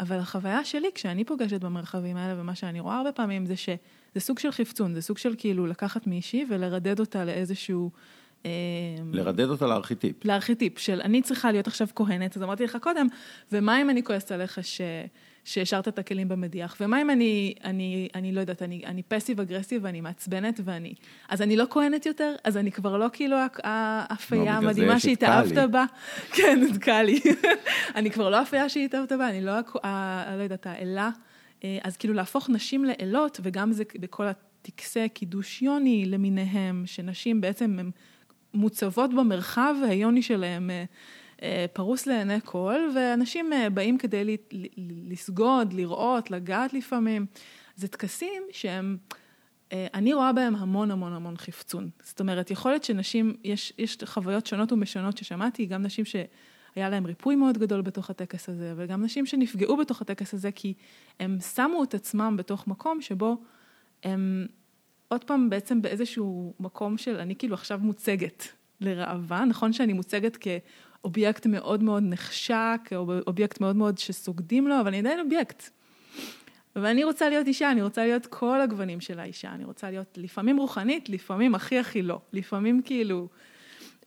אבל החוויה שלי, כשאני פוגשת במרחבים האלה, ומה שאני רואה הרבה פעמים, זה שזה סוג של חפצון, זה סוג של כאילו לקחת מישהי ולרדד אותה לאיזשהו... אה, לרדד אותה לארכיטיפ. לארכיטיפ, של אני צריכה להיות עכשיו כהנת, אז אמרתי לך קודם, ומה אם אני כועסת עליך ש... שהשארת את הכלים במדיח, ומה אם אני, אני, אני לא יודעת, אני, אני פסיב אגרסיב ואני מעצבנת ואני, אז אני לא כהנת יותר, אז אני כבר לא כאילו האפייה המדהימה שהתאהבת בה, כן, קל לי, אני כבר לא האפייה שהתאהבת בה, אני לא, לא יודעת, האלה, אה, אז כאילו להפוך נשים לאלות, וגם זה בכל הטקסי קידוש יוני למיניהם, שנשים בעצם הן מוצבות במרחב היוני שלהם. אה, פרוס לעיני כל, ואנשים אה, באים כדי לסגוד, לראות, לגעת לפעמים. זה טקסים שהם, אה, אני רואה בהם המון המון המון חפצון. זאת אומרת, יכול להיות שנשים, יש, יש חוויות שונות ומשונות ששמעתי, גם נשים שהיה להם ריפוי מאוד גדול בתוך הטקס הזה, וגם נשים שנפגעו בתוך הטקס הזה, כי הם שמו את עצמם בתוך מקום שבו הם עוד פעם בעצם באיזשהו מקום של, אני כאילו עכשיו מוצגת לראווה, נכון שאני מוצגת כ... אובייקט מאוד מאוד נחשק, או אובייקט מאוד מאוד שסוגדים לו, אבל אני עדיין אובייקט. ואני רוצה להיות אישה, אני רוצה להיות כל הגוונים של האישה, אני רוצה להיות לפעמים רוחנית, לפעמים הכי הכי לא, לפעמים כאילו...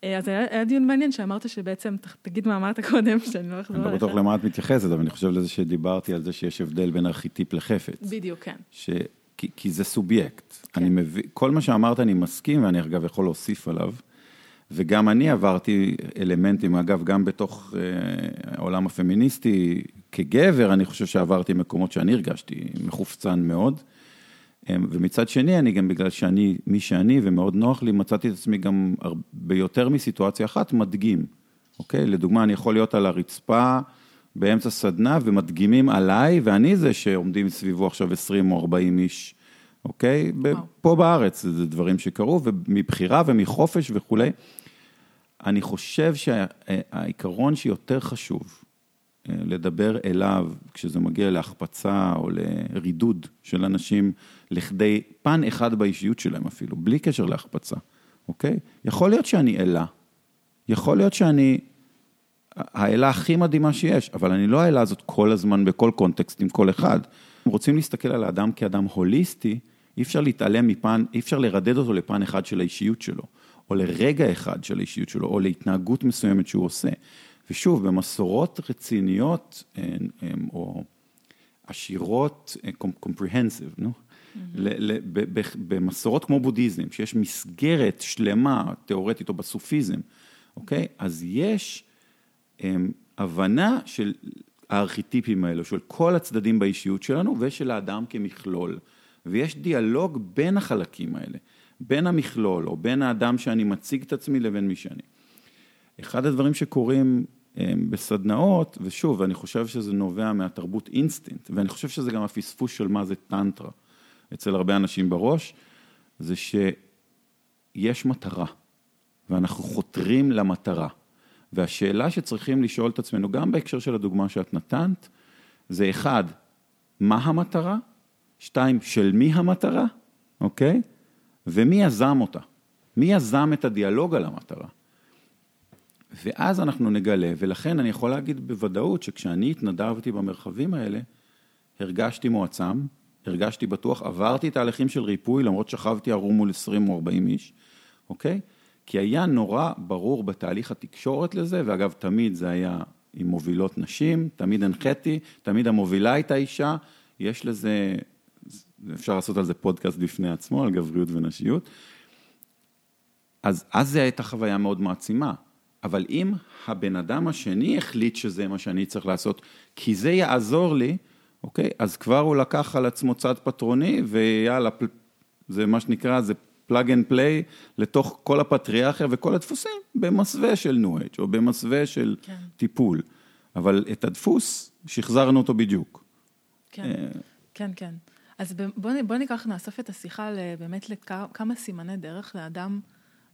אה, אז היה, היה דיון מעניין שאמרת שבעצם, תגיד מה אמרת קודם, שאני לא אחזור עליך. אני לא בטוח למה את מתייחסת, אבל אני חושב לזה שדיברתי על זה שיש הבדל בין ארכיטיפ לחפץ. בדיוק, כן. ש... כי, כי זה סובייקט. כן. אני מבין, כל מה שאמרת אני מסכים, ואני אגב יכול להוסיף עליו. וגם אני עברתי אלמנטים, אגב, גם בתוך אה, העולם הפמיניסטי, כגבר, אני חושב שעברתי מקומות שאני הרגשתי מחופצן מאוד. אה, ומצד שני, אני גם בגלל שאני מי שאני ומאוד נוח לי, מצאתי את עצמי גם ביותר מסיטואציה אחת מדגים, אוקיי? לדוגמה, אני יכול להיות על הרצפה באמצע סדנה ומדגימים עליי, ואני זה שעומדים סביבו עכשיו 20 או 40 איש, אוקיי? וואו. פה בארץ זה דברים שקרו, ומבחירה ומחופש וכולי. אני חושב שהעיקרון שיותר חשוב אה, לדבר אליו כשזה מגיע להחפצה או לרידוד של אנשים לכדי פן אחד באישיות שלהם אפילו, בלי קשר להחפצה, אוקיי? יכול להיות שאני אלה, יכול להיות שאני האלה הכי מדהימה שיש, אבל אני לא האלה הזאת כל הזמן בכל קונטקסט עם כל אחד. אם רוצים להסתכל על האדם כאדם הוליסטי, אי אפשר להתעלם מפן, אי אפשר לרדד אותו לפן אחד של האישיות שלו. או לרגע אחד של האישיות שלו, או להתנהגות מסוימת שהוא עושה. ושוב, במסורות רציניות, או עשירות, comprehensive, נו? במסורות כמו בודהיזם, שיש מסגרת שלמה, תיאורטית, או בסופיזם, אוקיי? אז יש הבנה של הארכיטיפים האלו, של כל הצדדים באישיות שלנו, ושל האדם כמכלול. ויש דיאלוג בין החלקים האלה. בין המכלול, או בין האדם שאני מציג את עצמי לבין מי שאני. אחד הדברים שקורים אה, בסדנאות, ושוב, אני חושב שזה נובע מהתרבות אינסטינקט, ואני חושב שזה גם הפספוס של מה זה טנטרה אצל הרבה אנשים בראש, זה שיש מטרה, ואנחנו חותרים למטרה. והשאלה שצריכים לשאול את עצמנו, גם בהקשר של הדוגמה שאת נתנת, זה אחד, מה המטרה? שתיים, של מי המטרה, אוקיי? ומי יזם אותה? מי יזם את הדיאלוג על המטרה? ואז אנחנו נגלה, ולכן אני יכול להגיד בוודאות שכשאני התנדבתי במרחבים האלה, הרגשתי מועצם, הרגשתי בטוח, עברתי תהליכים של ריפוי, למרות שכבתי ערום מול 20 או 40 איש, אוקיי? כי היה נורא ברור בתהליך התקשורת לזה, ואגב, תמיד זה היה עם מובילות נשים, תמיד הנחיתי, תמיד המובילה הייתה אישה, יש לזה אפשר לעשות על זה פודקאסט בפני עצמו, על גבריות ונשיות. אז אז זו הייתה חוויה מאוד מעצימה. אבל אם הבן אדם השני החליט שזה מה שאני צריך לעשות, כי זה יעזור לי, אוקיי? אז כבר הוא לקח על עצמו צד פטרוני, ויאללה, זה מה שנקרא, זה plug and play לתוך כל הפטריארכיה וכל הדפוסים במסווה של New Age או במסווה של כן. טיפול. אבל את הדפוס, שחזרנו אותו בדיוק. כן, אה, כן, כן. אז בואו בוא ניקח, נאסוף את השיחה באמת לכמה סימני דרך לאדם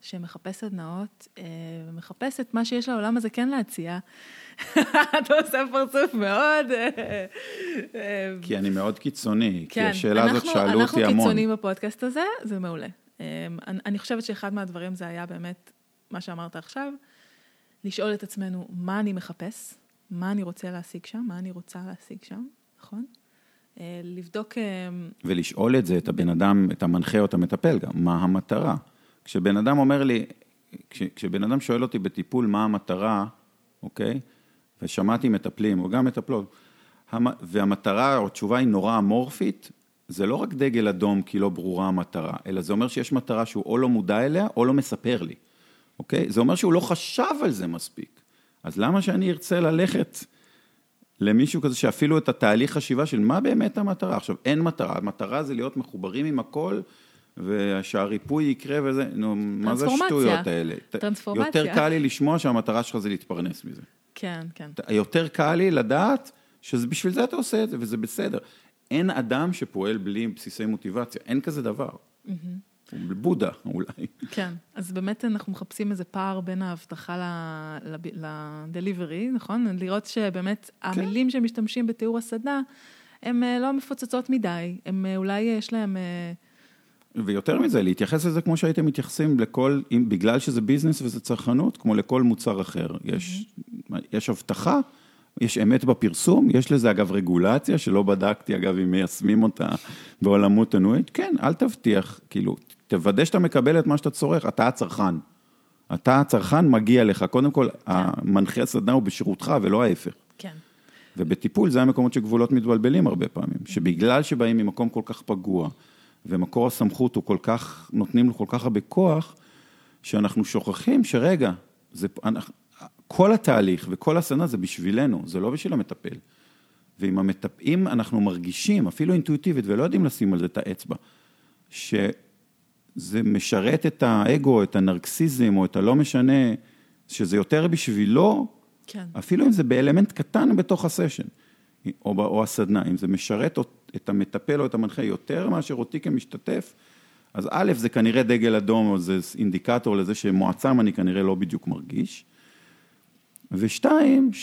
שמחפש סדנאות, אה, ומחפש את מה שיש לעולם הזה כן להציע. אתה עושה פרצוף מאוד... אה, אה, כי אני מאוד קיצוני, כן, כי השאלה אנחנו, הזאת שאלו אותי המון. אנחנו קיצוניים בפודקאסט הזה, זה מעולה. אני, אני חושבת שאחד מהדברים זה היה באמת, מה שאמרת עכשיו, לשאול את עצמנו, מה אני מחפש? מה אני רוצה להשיג שם? מה אני רוצה להשיג שם, נכון? אה, לבדוק... אה, ולשאול את זה, את הבן אדם, את המנחה או את המטפל גם, מה המטרה? כשבן אדם אומר לי, כש, כשבן אדם שואל אותי בטיפול מה המטרה, אוקיי? ושמעתי מטפלים, או גם מטפלות, והמטרה או התשובה היא נורא אמורפית, זה לא רק דגל אדום כי לא ברורה המטרה, אלא זה אומר שיש מטרה שהוא או לא מודע אליה או לא מספר לי, אוקיי? זה אומר שהוא לא חשב על זה מספיק. אז למה שאני ארצה ללכת למישהו כזה שאפילו את התהליך חשיבה של מה באמת המטרה. עכשיו, אין מטרה, המטרה זה להיות מחוברים עם הכל, ושהריפוי יקרה וזה, נו, מה זה השטויות האלה? טרנספורמציה. יותר קל לי לשמוע שהמטרה שלך זה להתפרנס מזה. כן, כן. יותר קל לי לדעת שבשביל זה אתה עושה את זה, וזה בסדר. אין אדם שפועל בלי בסיסי מוטיבציה, אין כזה דבר. Mm-hmm. בודה אולי. כן, אז באמת אנחנו מחפשים איזה פער בין ההבטחה לדליברי, נכון? לראות שבאמת כן. המילים שמשתמשים בתיאור הסדנה, הן אה, לא מפוצצות מדי, הן אה, אולי יש להן... אה, ויותר מזה, להתייחס לזה כמו שהייתם מתייחסים לכל, אם, בגלל שזה ביזנס וזה צרכנות, כמו לכל מוצר אחר. יש, mm-hmm. יש הבטחה, יש אמת בפרסום, יש לזה אגב רגולציה, שלא בדקתי אגב אם מיישמים אותה בעולמות הנועד, כן, אל תבטיח, כאילו, תוודא שאתה מקבל את מה שאתה צורך, אתה הצרכן. אתה הצרכן, מגיע לך. קודם כל, כן. המנחה הסדנה הוא בשירותך ולא ההפך. כן. ובטיפול זה המקומות שגבולות מתבלבלים הרבה פעמים, שבגלל שבאים ממקום כל כך פגוע, ומקור הסמכות הוא כל כך, נותנים לו כל כך הרבה כוח, שאנחנו שוכחים שרגע, זה, אנחנו, כל התהליך וכל הסדנה זה בשבילנו, זה לא בשביל המטפל. ואם המטפ... אנחנו מרגישים, אפילו אינטואיטיבית, ולא יודעים לשים על זה את האצבע, שזה משרת את האגו, את הנרקסיזם, או את הלא משנה, שזה יותר בשבילו, כן. אפילו אם זה באלמנט קטן בתוך הסשן, או, או הסדנה, אם זה משרת את המטפל או את המנחה יותר מאשר אותי כמשתתף, אז א', זה כנראה דגל אדום, או זה אינדיקטור לזה שמועצם אני כנראה לא בדיוק מרגיש. ושתיים,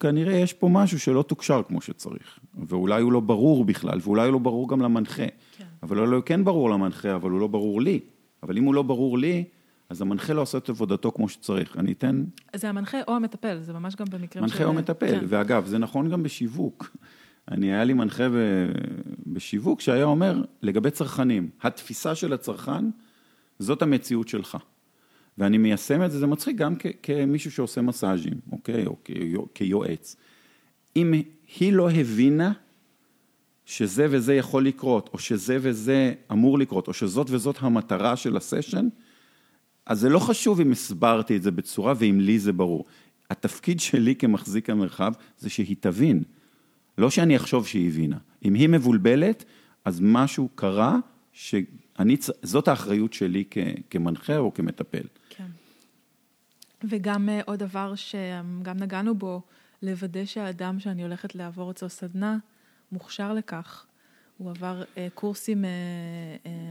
שכנראה יש פה משהו שלא תוקשר כמו שצריך, ואולי הוא לא ברור בכלל, ואולי הוא לא ברור גם למנחה. כן. אבל אולי הוא כן ברור למנחה, אבל הוא לא ברור לי. אבל אם הוא לא ברור לי, אז המנחה לא עושה את עבודתו כמו שצריך. אני אתן... זה המנחה או המטפל, זה ממש גם במקרים של... מנחה או מטפל, כן. ואגב, זה נכון גם בשיווק. אני, היה לי מנחה ב... בשיווק שהיה אומר, לגבי צרכנים, התפיסה של הצרכן, זאת המציאות שלך. ואני מיישם את זה, זה מצחיק גם כמישהו שעושה מסאז'ים, אוקיי? או כיועץ. אם היא לא הבינה שזה וזה יכול לקרות, או שזה וזה אמור לקרות, או שזאת וזאת המטרה של הסשן, אז זה לא חשוב אם הסברתי את זה בצורה ואם לי זה ברור. התפקיד שלי כמחזיק המרחב זה שהיא תבין, לא שאני אחשוב שהיא הבינה. אם היא מבולבלת, אז משהו קרה שאני, זאת האחריות שלי כמנחה או כמטפל. וגם אה, עוד דבר שגם נגענו בו, לוודא שהאדם שאני הולכת לעבור אצלו סדנה, מוכשר לכך. הוא עבר אה, קורסים, אה,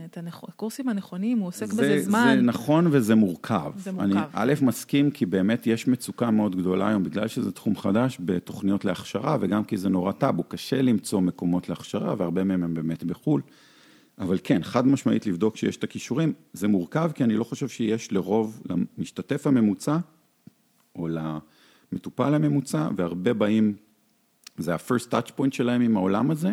את הקורסים הנכונים, הוא עוסק זה, בזה זמן. זה נכון וזה מורכב. זה מורכב. אני א', מסכים, כי באמת יש מצוקה מאוד גדולה היום, בגלל שזה תחום חדש, בתוכניות להכשרה, וגם כי זה נורא טאבו, קשה למצוא מקומות להכשרה, והרבה מהם הם באמת בחו"ל. אבל כן, חד משמעית לבדוק שיש את הכישורים, זה מורכב כי אני לא חושב שיש לרוב, למשתתף הממוצע, או למטופל הממוצע, והרבה באים, זה ה-first touch point שלהם עם העולם הזה,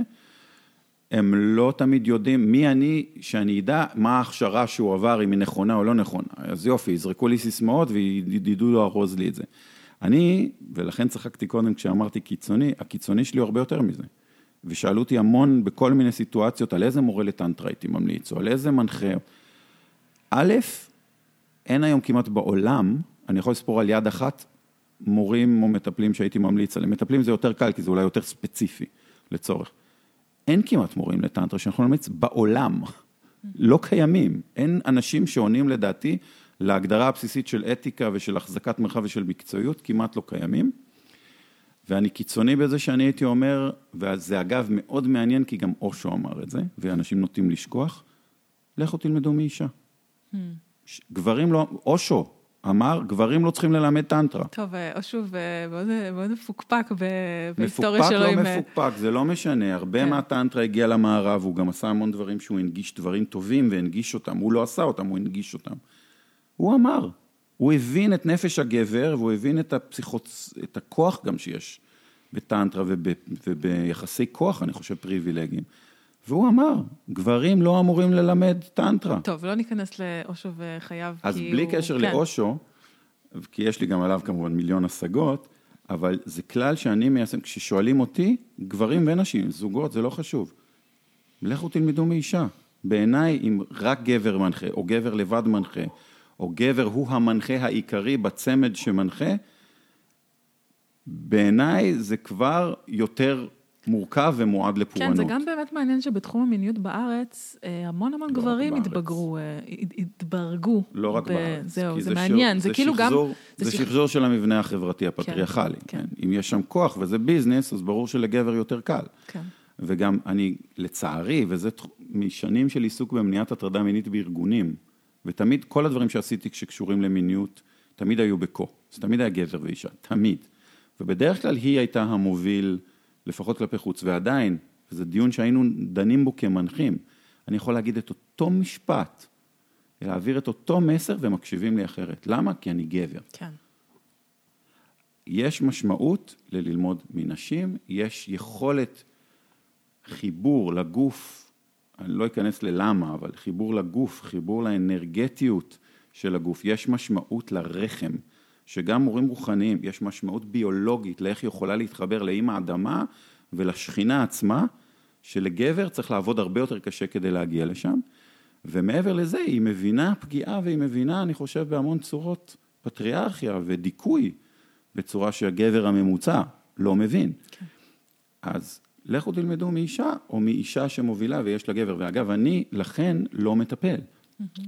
הם לא תמיד יודעים מי אני, שאני אדע מה ההכשרה שהוא עבר, אם היא נכונה או לא נכונה. אז יופי, יזרקו לי סיסמאות וידעו לארוז לי את זה. אני, ולכן צחקתי קודם כשאמרתי קיצוני, הקיצוני שלי הוא הרבה יותר מזה. ושאלו אותי המון בכל מיני סיטואציות על איזה מורה לטנטרה הייתי ממליץ, או על איזה מנחה. א', אין היום כמעט בעולם, אני יכול לספור על יד אחת, מורים או מטפלים שהייתי ממליץ עליהם. מטפלים זה יותר קל, כי זה אולי יותר ספציפי לצורך. אין כמעט מורים לטנטרה שאנחנו נמליץ בעולם. לא קיימים. אין אנשים שעונים לדעתי להגדרה הבסיסית של אתיקה ושל החזקת מרחב ושל מקצועיות, כמעט לא קיימים. ואני קיצוני בזה שאני הייתי אומר, וזה אגב מאוד מעניין, כי גם אושו אמר את זה, ואנשים נוטים לשכוח, לכו תלמדו מאישה. Hmm. גברים לא, אושו אמר, גברים לא צריכים ללמד טנטרה. טוב, אושו מאוד מפוקפק בהיסטוריה שלו. מפוקפק לא מפוקפק, זה לא משנה, הרבה כן. מהטנטרה הגיע למערב, הוא גם עשה המון דברים שהוא הנגיש דברים טובים והנגיש אותם, הוא לא עשה אותם, הוא הנגיש אותם. הוא אמר, הוא הבין את נפש הגבר, והוא הבין את, הפסיכוצ... את הכוח גם שיש בטנטרה וב... וביחסי כוח, אני חושב, פריבילגיים. והוא אמר, גברים לא אמורים ללמד טנטרה. טוב, לא ניכנס לאושו וחייו, אז כי בלי הוא... קשר כן. לאושו, כי יש לי גם עליו כמובן מיליון השגות, אבל זה כלל שאני מיישם, כששואלים אותי, גברים ונשים, זוגות, זה לא חשוב. לכו תלמדו מאישה. בעיניי, אם רק גבר מנחה, או גבר לבד מנחה, או גבר הוא המנחה העיקרי בצמד שמנחה, בעיניי זה כבר יותר מורכב ומועד לפורענות. כן, זה גם באמת מעניין שבתחום המיניות בארץ, אה, המון המון לא גברים התבגרו, אה, התברגו. לא רק ב... בארץ. זהו, זה, זה מעניין, זה, זה כאילו שחזור, גם... זה, זה שחזור של המבנה החברתי כן, הפטריארכלי. כן, כן. אם יש שם כוח וזה ביזנס, אז ברור שלגבר יותר קל. כן. וגם אני, לצערי, וזה משנים של עיסוק במניעת הטרדה מינית בארגונים, ותמיד, כל הדברים שעשיתי שקשורים למיניות, תמיד היו בקו. זה תמיד היה גבר ואישה, תמיד. ובדרך כלל היא הייתה המוביל, לפחות כלפי חוץ, ועדיין, זה דיון שהיינו דנים בו כמנחים, אני יכול להגיד את אותו משפט, להעביר את אותו מסר ומקשיבים לי אחרת. למה? כי אני גבר. כן. יש משמעות לללמוד מנשים, יש יכולת חיבור לגוף, אני לא אכנס ללמה, אבל חיבור לגוף, חיבור לאנרגטיות של הגוף, יש משמעות לרחם, שגם מורים רוחניים, יש משמעות ביולוגית לאיך היא יכולה להתחבר לאימא האדמה ולשכינה עצמה, שלגבר צריך לעבוד הרבה יותר קשה כדי להגיע לשם, ומעבר לזה היא מבינה פגיעה והיא מבינה, אני חושב, בהמון צורות פטריארכיה ודיכוי, בצורה שהגבר הממוצע לא מבין. כן. אז לכו תלמדו מאישה, או מאישה שמובילה ויש לה גבר. ואגב, אני לכן לא מטפל. Mm-hmm.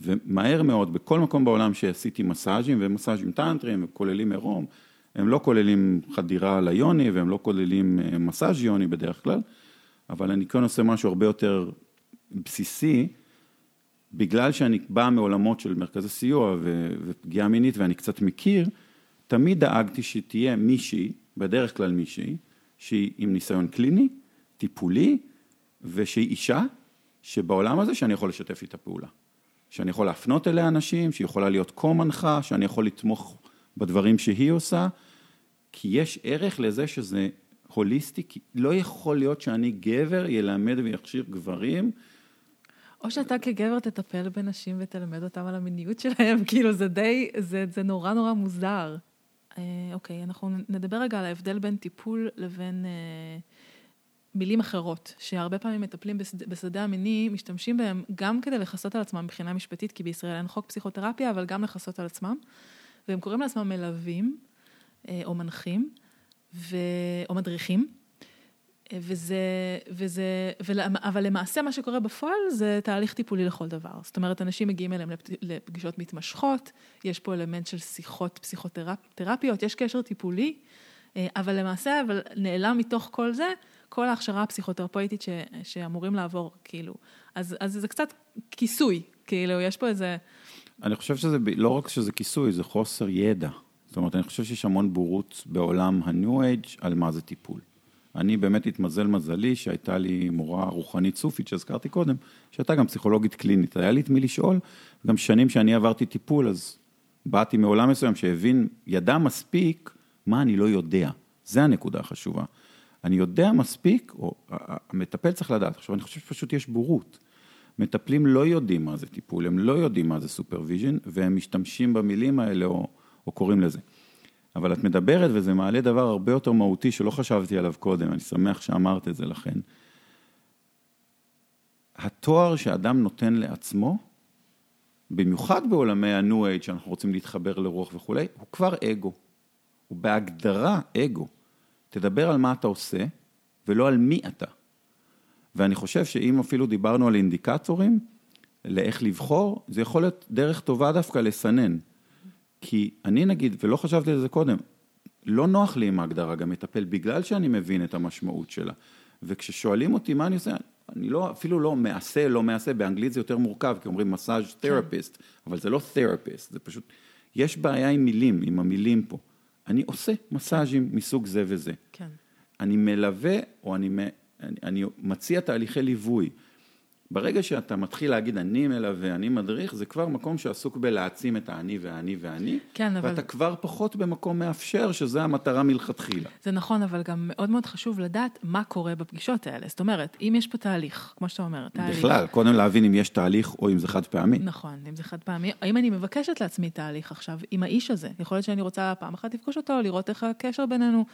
ומהר מאוד, בכל מקום בעולם שעשיתי מסאז'ים, ומסאז'ים טנטריים, וכוללים עירום, הם לא כוללים חדירה ליוני, והם לא כוללים אה, מסאז' יוני בדרך כלל, אבל אני כן עושה משהו הרבה יותר בסיסי, בגלל שאני בא מעולמות של מרכזי סיוע ופגיעה מינית ואני קצת מכיר, תמיד דאגתי שתהיה מישהי, בדרך כלל מישהי, שהיא עם ניסיון קליני, טיפולי, ושהיא אישה, שבעולם הזה שאני יכול לשתף איתה פעולה. שאני יכול להפנות אליה אנשים, שהיא יכולה להיות כה-מנחה, שאני יכול לתמוך בדברים שהיא עושה, כי יש ערך לזה שזה הוליסטי, כי לא יכול להיות שאני גבר ילמד ויכשיר גברים. או שאתה כגבר תטפל בנשים ותלמד אותם על המיניות שלהם, כאילו זה די, זה, זה נורא נורא מוזר. אה, אוקיי, אנחנו נדבר רגע על ההבדל בין טיפול לבין אה, מילים אחרות, שהרבה פעמים מטפלים בשדה, בשדה המיני, משתמשים בהם גם כדי לכסות על עצמם מבחינה משפטית, כי בישראל אין חוק פסיכותרפיה, אבל גם לכסות על עצמם, והם קוראים לעצמם מלווים אה, או מנחים, ו... או מדריכים. וזה, וזה, ולמה, אבל למעשה מה שקורה בפועל זה תהליך טיפולי לכל דבר. זאת אומרת, אנשים מגיעים אליהם לפגישות מתמשכות, יש פה אלמנט של שיחות פסיכותרפיות, יש קשר טיפולי, אה, אבל למעשה, אבל נעלם מתוך כל זה, כל ההכשרה הפסיכותרפויטית ש, שאמורים לעבור, כאילו. אז, אז זה קצת כיסוי, כאילו, יש פה איזה... אני חושב שזה, לא רק שזה כיסוי, זה חוסר ידע. זאת אומרת, אני חושב שיש המון בורות בעולם ה-New Age על מה זה טיפול. אני באמת התמזל מזלי שהייתה לי מורה רוחנית סופית שהזכרתי קודם, שהייתה גם פסיכולוגית קלינית. היה לי את מי לשאול, גם שנים שאני עברתי טיפול, אז באתי מעולם מסוים שהבין, ידע מספיק מה אני לא יודע. זה הנקודה החשובה. אני יודע מספיק, או המטפל צריך לדעת. עכשיו, אני חושב שפשוט יש בורות. מטפלים לא יודעים מה זה טיפול, הם לא יודעים מה זה supervision, והם משתמשים במילים האלה או, או קוראים לזה. אבל את מדברת וזה מעלה דבר הרבה יותר מהותי שלא חשבתי עליו קודם, אני שמח שאמרת את זה לכן. התואר שאדם נותן לעצמו, במיוחד בעולמי ה-New Age, שאנחנו רוצים להתחבר לרוח וכולי, הוא כבר אגו. הוא בהגדרה אגו. תדבר על מה אתה עושה, ולא על מי אתה. ואני חושב שאם אפילו דיברנו על אינדיקטורים, לאיך לבחור, זה יכול להיות דרך טובה דווקא לסנן. כי אני נגיד, ולא חשבתי על זה קודם, לא נוח לי עם ההגדרה גם מטפל, בגלל שאני מבין את המשמעות שלה. וכששואלים אותי מה אני עושה, אני לא, אפילו לא מעשה, לא מעשה, באנגלית זה יותר מורכב, כי אומרים מסאז' תרפיסט, כן. אבל זה לא תרפיסט, זה פשוט, יש בעיה עם מילים, עם המילים פה. אני עושה מסאז'ים מסוג זה וזה. כן. אני מלווה, או אני, אני, אני מציע תהליכי ליווי. ברגע שאתה מתחיל להגיד אני מלווה, אני מדריך, זה כבר מקום שעסוק בלהעצים את האני והאני והאני, כן, אבל... ואתה כבר פחות במקום מאפשר, שזה המטרה מלכתחילה. זה נכון, אבל גם מאוד מאוד חשוב לדעת מה קורה בפגישות האלה. זאת אומרת, אם יש פה תהליך, כמו שאתה אומר, תהליך... בכלל, קודם להבין אם יש תהליך או אם זה חד פעמי. נכון, אם זה חד פעמי. האם אני מבקשת לעצמי תהליך עכשיו עם האיש הזה? יכול להיות שאני רוצה פעם אחת לפגוש אותו, לראות איך הקשר בינינו.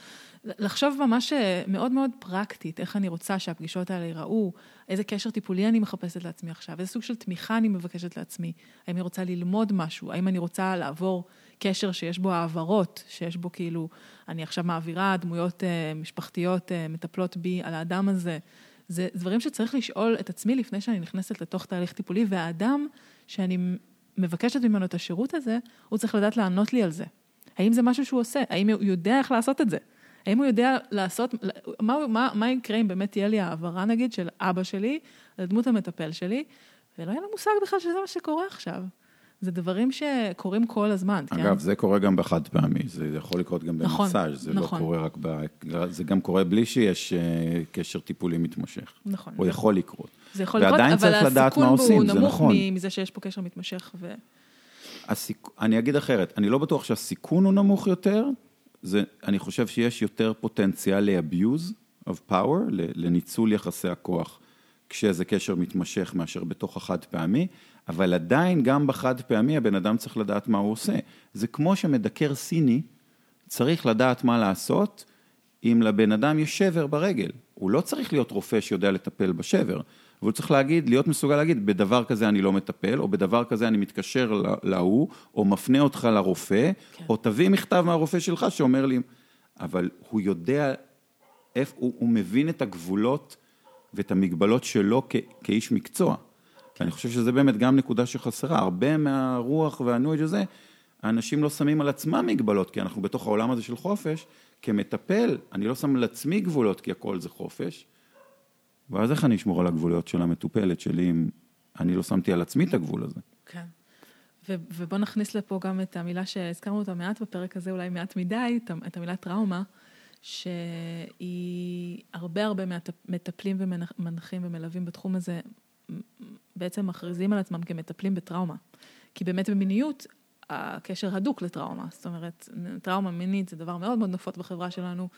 לחשוב ממש אה, מאוד מאוד פרקטית, איך אני רוצה שהפגישות האלה ייראו, איזה קשר טיפולי אני מחפשת לעצמי עכשיו, איזה סוג של תמיכה אני מבקשת לעצמי, האם אני רוצה ללמוד משהו, האם אני רוצה לעבור קשר שיש בו העברות, שיש בו כאילו, אני עכשיו מעבירה דמויות uh, משפחתיות uh, מטפלות בי על האדם הזה. זה דברים שצריך לשאול את עצמי לפני שאני נכנסת לתוך תהליך טיפולי, והאדם שאני מבקשת ממנו את השירות הזה, הוא צריך לדעת לענות לי על זה. האם זה משהו שהוא עושה? האם הוא יודע איך לעשות את זה? האם הוא יודע לעשות, מה, מה, מה יקרה אם באמת תהיה לי העברה נגיד של אבא שלי לדמות המטפל שלי, ולא יהיה לו מושג בכלל שזה מה שקורה עכשיו. זה דברים שקורים כל הזמן, כן? אגב, זה קורה גם בחד פעמי, זה יכול לקרות גם נכון, במסאז', זה לא נכון. לא קורה רק ב... זה גם קורה בלי שיש אה, קשר טיפולי מתמשך. נכון. הוא יכול לקרות. זה יכול לקרות, אבל הסיכון הוא נמוך נכון. מזה שיש פה קשר מתמשך ו... הסיכ... אני אגיד אחרת, אני לא בטוח שהסיכון הוא נמוך יותר, זה, אני חושב שיש יותר פוטנציאל ל-abuse of power, לניצול יחסי הכוח, כשזה קשר מתמשך מאשר בתוך החד פעמי, אבל עדיין גם בחד פעמי הבן אדם צריך לדעת מה הוא עושה. זה כמו שמדקר סיני צריך לדעת מה לעשות אם לבן אדם יש שבר ברגל. הוא לא צריך להיות רופא שיודע לטפל בשבר, והוא צריך להגיד, להיות מסוגל להגיד, בדבר כזה אני לא מטפל, או בדבר כזה אני מתקשר להוא, או מפנה אותך לרופא, כן. או תביא מכתב מהרופא שלך שאומר לי, אבל הוא יודע, איפה, הוא, הוא מבין את הגבולות ואת המגבלות שלו כ, כאיש מקצוע. כן. ואני חושב שזה באמת גם נקודה שחסרה, הרבה מהרוח והניו הזה, האנשים לא שמים על עצמם מגבלות, כי אנחנו בתוך העולם הזה של חופש, כמטפל, אני לא שם על עצמי גבולות, כי הכל זה חופש, ואז איך אני אשמור על הגבולות של המטופלת שלי אם אני לא שמתי על עצמי את הגבול הזה? כן. ו- ובוא נכניס לפה גם את המילה שהזכרנו אותה מעט בפרק הזה, אולי מעט מדי, את המילה טראומה, שהיא הרבה הרבה מטפלים ומנחים ומלווים בתחום הזה, בעצם מכריזים על עצמם כמטפלים בטראומה. כי באמת במיניות, הקשר הדוק לטראומה. זאת אומרת, טראומה מינית זה דבר מאוד מאוד נפוץ בחברה שלנו.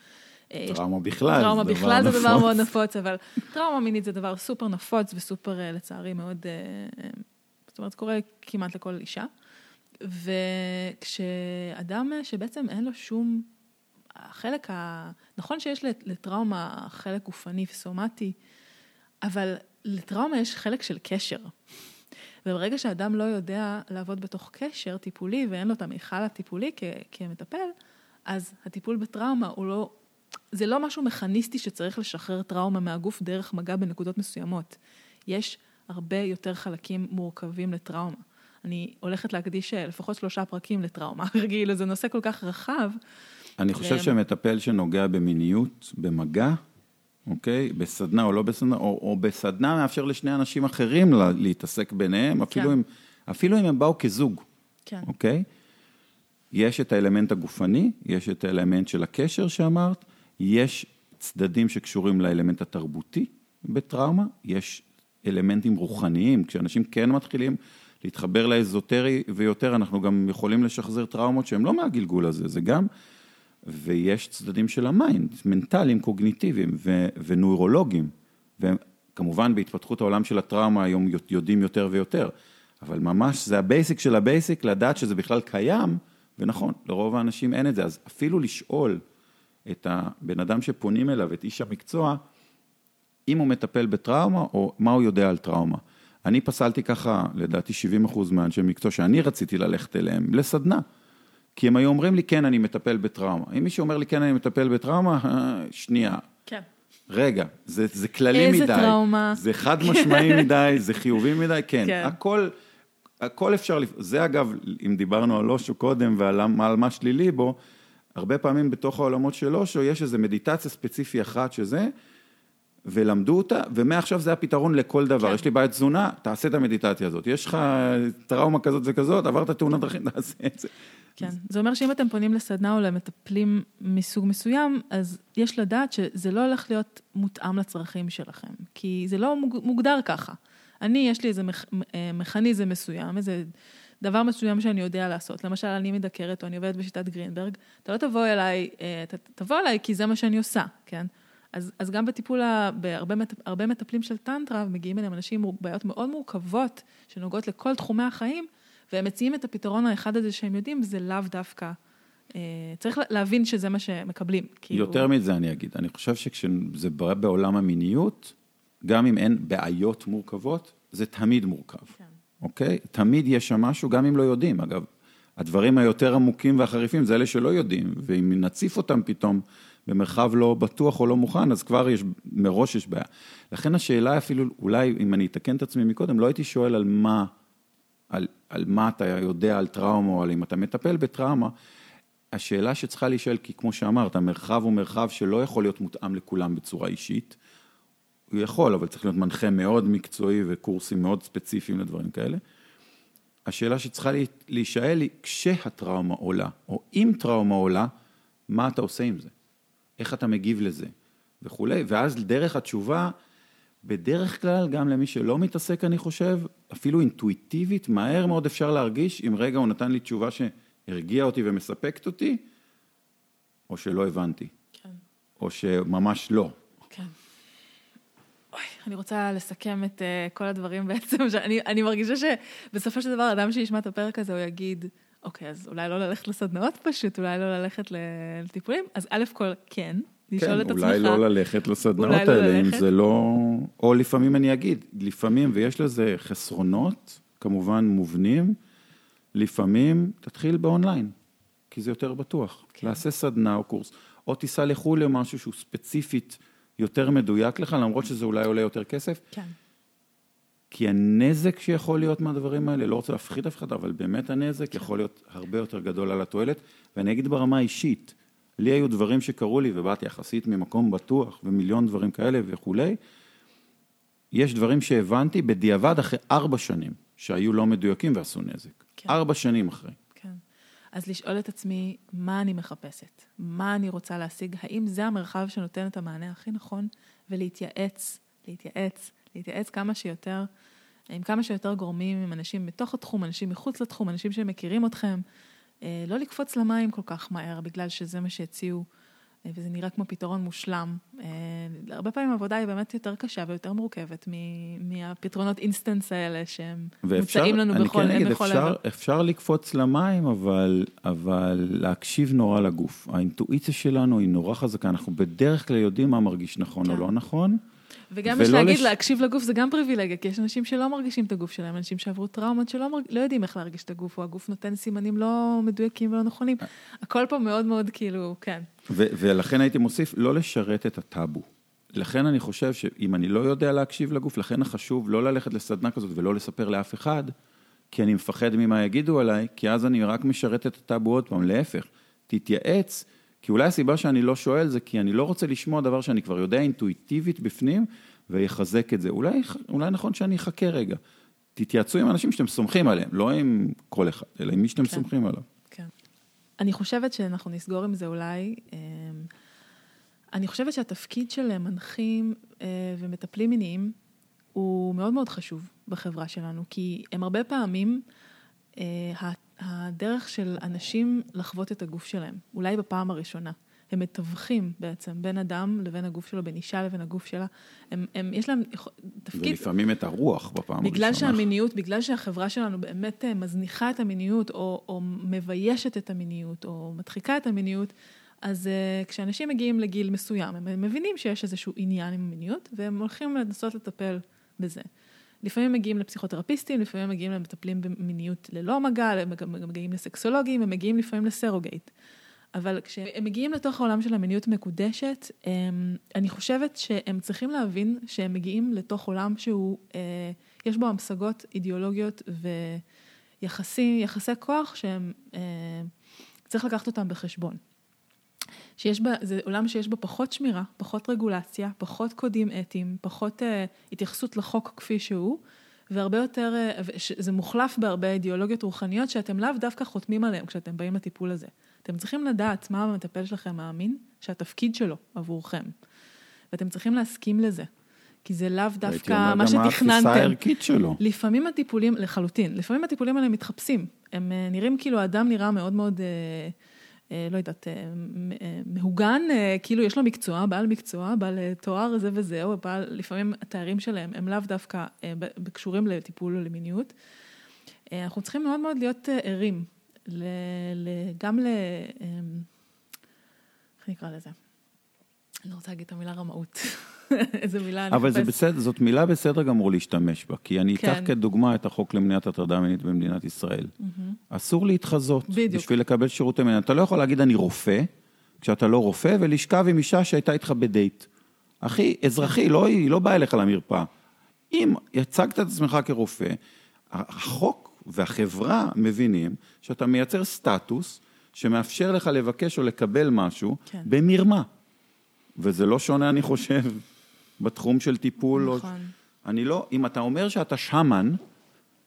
אה, טראומה בכלל טראומה זה בכלל דבר זה דבר מאוד נפוץ, אבל טראומה מינית זה דבר סופר נפוץ וסופר, אה, לצערי, מאוד, אה, זאת אומרת, קורה כמעט לכל אישה. וכשאדם שבעצם אין לו שום, החלק ה... נכון שיש לטראומה חלק גופני וסומטי, אבל לטראומה יש חלק של קשר. וברגע שאדם לא יודע לעבוד בתוך קשר טיפולי ואין לו את המיכל הטיפולי כ- כמטפל, אז הטיפול בטראומה הוא לא, זה לא משהו מכניסטי שצריך לשחרר טראומה מהגוף דרך מגע בנקודות מסוימות. יש הרבה יותר חלקים מורכבים לטראומה. אני הולכת להקדיש אה, לפחות שלושה פרקים לטראומה, כאילו זה נושא כל כך רחב. אני חושב ו... שמטפל שנוגע במיניות, במגע, אוקיי? בסדנה או לא בסדנה, או, או בסדנה מאפשר לשני אנשים אחרים לה, להתעסק ביניהם, אפילו, כן. אם, אפילו אם הם באו כזוג, כן. אוקיי? יש את האלמנט הגופני, יש את האלמנט של הקשר שאמרת, יש צדדים שקשורים לאלמנט התרבותי בטראומה, יש אלמנטים רוחניים, כשאנשים כן מתחילים להתחבר לאזוטרי ויותר, אנחנו גם יכולים לשחזר טראומות שהן לא מהגלגול הזה, זה גם. ויש צדדים של ה mind, מנטליים, קוגניטיביים ו- ונוירולוגיים, וכמובן בהתפתחות העולם של הטראומה היום יודעים יותר ויותר, אבל ממש זה ה basic של ה basic, לדעת שזה בכלל קיים, ונכון, לרוב האנשים אין את זה, אז אפילו לשאול את הבן אדם שפונים אליו, את איש המקצוע, אם הוא מטפל בטראומה או מה הוא יודע על טראומה. אני פסלתי ככה, לדעתי 70 אחוז מהאנשי מקצוע שאני רציתי ללכת אליהם, לסדנה. כי הם היו אומרים לי, כן, אני מטפל בטראומה. אם מישהו אומר לי, כן, אני מטפל בטראומה, אה, שנייה. כן. רגע, זה, זה כללי איזה מדי. איזה טראומה. זה חד משמעי מדי, זה חיובי מדי, כן. כן. הכל, הכל אפשר, זה אגב, אם דיברנו על אושו קודם ועל מה שלילי בו, הרבה פעמים בתוך העולמות של אושו יש איזו מדיטציה ספציפי אחת שזה, ולמדו אותה, ומעכשיו זה הפתרון לכל דבר. כן. יש לי בעיית תזונה, תעשה את המדיטציה הזאת. יש לך טראומה כזאת וכזאת, עברת תאונת דרכים, תעשה את זה. כן, זה אומר שאם אתם פונים לסדנה או למטפלים מסוג מסוים, אז יש לדעת שזה לא הולך להיות מותאם לצרכים שלכם, כי זה לא מוגדר ככה. אני, יש לי איזה אה, מכניזם מסוים, איזה דבר מסוים שאני יודע לעשות. למשל, אני מדקרת או אני עובדת בשיטת גרינברג, אתה לא תבוא אליי, אה, אתה תבוא אליי כי זה מה שאני עושה, כן? אז, אז גם בטיפול, בהרבה מטפלים של טנטרה, מגיעים אליהם אנשים עם בעיות מאוד מורכבות, שנוגעות לכל תחומי החיים, והם מציעים את הפתרון האחד הזה שהם יודעים, זה לאו דווקא. אה, צריך להבין שזה מה שמקבלים. כאילו... יותר מזה אני אגיד, אני חושב שכשזה בעולם המיניות, גם אם אין בעיות מורכבות, זה תמיד מורכב, כן. אוקיי? תמיד יש שם משהו, גם אם לא יודעים. אגב, הדברים היותר עמוקים והחריפים זה אלה שלא יודעים, ואם נציף אותם פתאום במרחב לא בטוח או לא מוכן, אז כבר יש, מראש יש בעיה. לכן השאלה אפילו, אולי אם אני אתקן את עצמי מקודם, לא הייתי שואל על מה על, על מה אתה יודע על טראומה, או על אם אתה מטפל בטראומה, השאלה שצריכה להישאל, כי כמו שאמרת, המרחב הוא מרחב שלא יכול להיות מותאם לכולם בצורה אישית. הוא יכול, אבל צריך להיות מנחה מאוד מקצועי וקורסים מאוד ספציפיים לדברים כאלה. השאלה שצריכה להישאל היא, כשהטראומה עולה, או אם טראומה עולה, מה אתה עושה עם זה? איך אתה מגיב לזה? וכולי, ואז דרך התשובה, בדרך כלל, גם למי שלא מתעסק, אני חושב, אפילו אינטואיטיבית, מהר מאוד אפשר להרגיש, אם רגע הוא נתן לי תשובה שהרגיעה אותי ומספקת אותי, או שלא הבנתי. כן. או שממש לא. כן. אוי, אני רוצה לסכם את uh, כל הדברים בעצם, שאני אני מרגישה שבסופו של דבר, אדם שישמע את הפרק הזה, הוא יגיד, אוקיי, אז אולי לא ללכת לסדנאות פשוט, אולי לא ללכת לטיפולים, אז א' כל, כן, לשאול כן, את עצמך. אולי לא ללכת לסדנאות לא האלה, לא אם זה לא... או לפעמים אני אגיד, לפעמים, ויש לזה חסרונות, כמובן מובנים, לפעמים תתחיל באונליין, כי זה יותר בטוח. כן. לעשה סדנה או קורס, או תיסע לחו"ל למשהו שהוא ספציפית יותר מדויק לך, למרות שזה אולי עולה יותר כסף. כן. כי הנזק שיכול להיות מהדברים האלה, לא רוצה להפחיד אף אחד, אבל באמת הנזק כן. יכול להיות הרבה יותר גדול על התועלת. ואני אגיד ברמה האישית, לי היו דברים שקרו לי, ובאתי יחסית ממקום בטוח, ומיליון דברים כאלה וכולי. יש דברים שהבנתי בדיעבד אחרי ארבע שנים, שהיו לא מדויקים ועשו נזק. כן. ארבע שנים אחרי. אז לשאול את עצמי, מה אני מחפשת? מה אני רוצה להשיג? האם זה המרחב שנותן את המענה הכי נכון? ולהתייעץ, להתייעץ, להתייעץ כמה שיותר, עם כמה שיותר גורמים, עם אנשים בתוך התחום, אנשים מחוץ לתחום, אנשים שמכירים אתכם. אה, לא לקפוץ למים כל כך מהר, בגלל שזה מה שהציעו, וזה נראה כמו פתרון מושלם. אה, הרבה פעמים העבודה היא באמת יותר קשה ויותר מורכבת מהפתרונות אינסטנס האלה שהם מוצאים לנו בכל כן אגיד, אפשר. אפשר לקפוץ למים, אבל, אבל להקשיב נורא לגוף. האינטואיציה שלנו היא נורא חזקה, אנחנו בדרך כלל יודעים מה מרגיש נכון כן. או לא נכון. וגם יש להגיד, לש... להקשיב לגוף זה גם פריבילגיה, כי יש אנשים שלא מרגישים את הגוף שלהם, אנשים שעברו טראומות שלא מרג... לא יודעים איך להרגיש את הגוף, או הגוף נותן סימנים לא מדויקים ולא נכונים. הכל פה מאוד מאוד כאילו, כן. ולכן הייתי מוסיף, לא לשרת את הטאבו. לכן אני חושב שאם אני לא יודע להקשיב לגוף, לכן החשוב לא ללכת לסדנה כזאת ולא לספר לאף אחד, כי אני מפחד ממה יגידו עליי, כי אז אני רק משרת את הטאבו עוד פעם, להפך. תתייעץ. כי אולי הסיבה שאני לא שואל זה כי אני לא רוצה לשמוע דבר שאני כבר יודע אינטואיטיבית בפנים, ויחזק את זה. אולי, אולי נכון שאני אחכה רגע. תתייעצו עם אנשים שאתם סומכים עליהם, לא עם כל אחד, אלא עם מי שאתם כן. סומכים עליו. אני חושבת שאנחנו נסגור עם זה אולי. אמ, אני חושבת שהתפקיד של מנחים אה, ומטפלים מיניים הוא מאוד מאוד חשוב בחברה שלנו, כי הם הרבה פעמים אה, הדרך של אנשים לחוות את הגוף שלהם, אולי בפעם הראשונה. הם מתווכים בעצם בין אדם לבין הגוף שלו, בין אישה לבין הגוף שלה. הם, הם, יש להם תפקיד... ולפעמים את הרוח בפעם הראשונה. בגלל שהמיניות, בגלל שהחברה שלנו באמת אה, מזניחה את המיניות, או, או מביישת את המיניות, או מדחיקה את המיניות, אז uh, כשאנשים מגיעים לגיל מסוים, הם מבינים שיש איזשהו עניין עם המיניות, והם הולכים לנסות לטפל בזה. לפעמים מגיעים לפסיכותרפיסטים, לפעמים מגיעים למטפלים במיניות ללא מגע, הם מגיעים לסקסולוגים, הם מגיעים לפעמים לסרוגייט. אבל כשהם מגיעים לתוך העולם של המיניות מקודשת, אני חושבת שהם צריכים להבין שהם מגיעים לתוך עולם שהוא, אה, יש בו המשגות אידיאולוגיות ויחסי, יחסי כוח שהם, אה, צריך לקחת אותם בחשבון. שיש בה, זה עולם שיש בו פחות שמירה, פחות רגולציה, פחות קודים אתיים, פחות uh, התייחסות לחוק כפי שהוא, והרבה יותר, uh, זה מוחלף בהרבה אידיאולוגיות רוחניות שאתם לאו דווקא חותמים עליהן כשאתם באים לטיפול הזה. אתם צריכים לדעת מה המטפל שלכם מאמין, שהתפקיד שלו עבורכם. ואתם צריכים להסכים לזה. כי זה לאו דווקא מה שתכננתם. הייתי אומר גם התפיסה הערכית שלו. לפעמים הטיפולים, לחלוטין, לפעמים הטיפולים האלה מתחפשים. הם אה, נראים כאילו האדם נראה מאוד מאוד... אה, לא יודעת, אה, אה, מהוגן, כאילו יש לו מקצוע, בעל מקצוע, בעל תואר זה וזה, או בעל, לפעמים התארים שלהם הם לאו דווקא קשורים לטיפול או למיניות. אנחנו צריכים מאוד מאוד להיות ערים, גם ל... איך נקרא לזה? אני לא רוצה להגיד את המילה רמאות. איזה מילה אני אבל זה בסדר, זאת מילה בסדר גמור להשתמש בה, כי אני אקח כן. כדוגמה את החוק למניעת הטרדה מינית במדינת ישראל. אסור להתחזות. בדיוק. בשביל לקבל שירותי מניעה. אתה לא יכול להגיד אני רופא, כשאתה לא רופא, ולשכב עם אישה שהייתה איתך בדייט. אחי, אזרחי, לא, היא לא באה אליך למרפאה. אם הצגת את עצמך כרופא, החוק והחברה מבינים שאתה מייצר סטטוס שמאפשר לך לבקש או לקבל משהו כן. במרמה. וזה לא שונה, אני חושב, בתחום של טיפול. נכון. או... אני לא, אם אתה אומר שאתה שמן,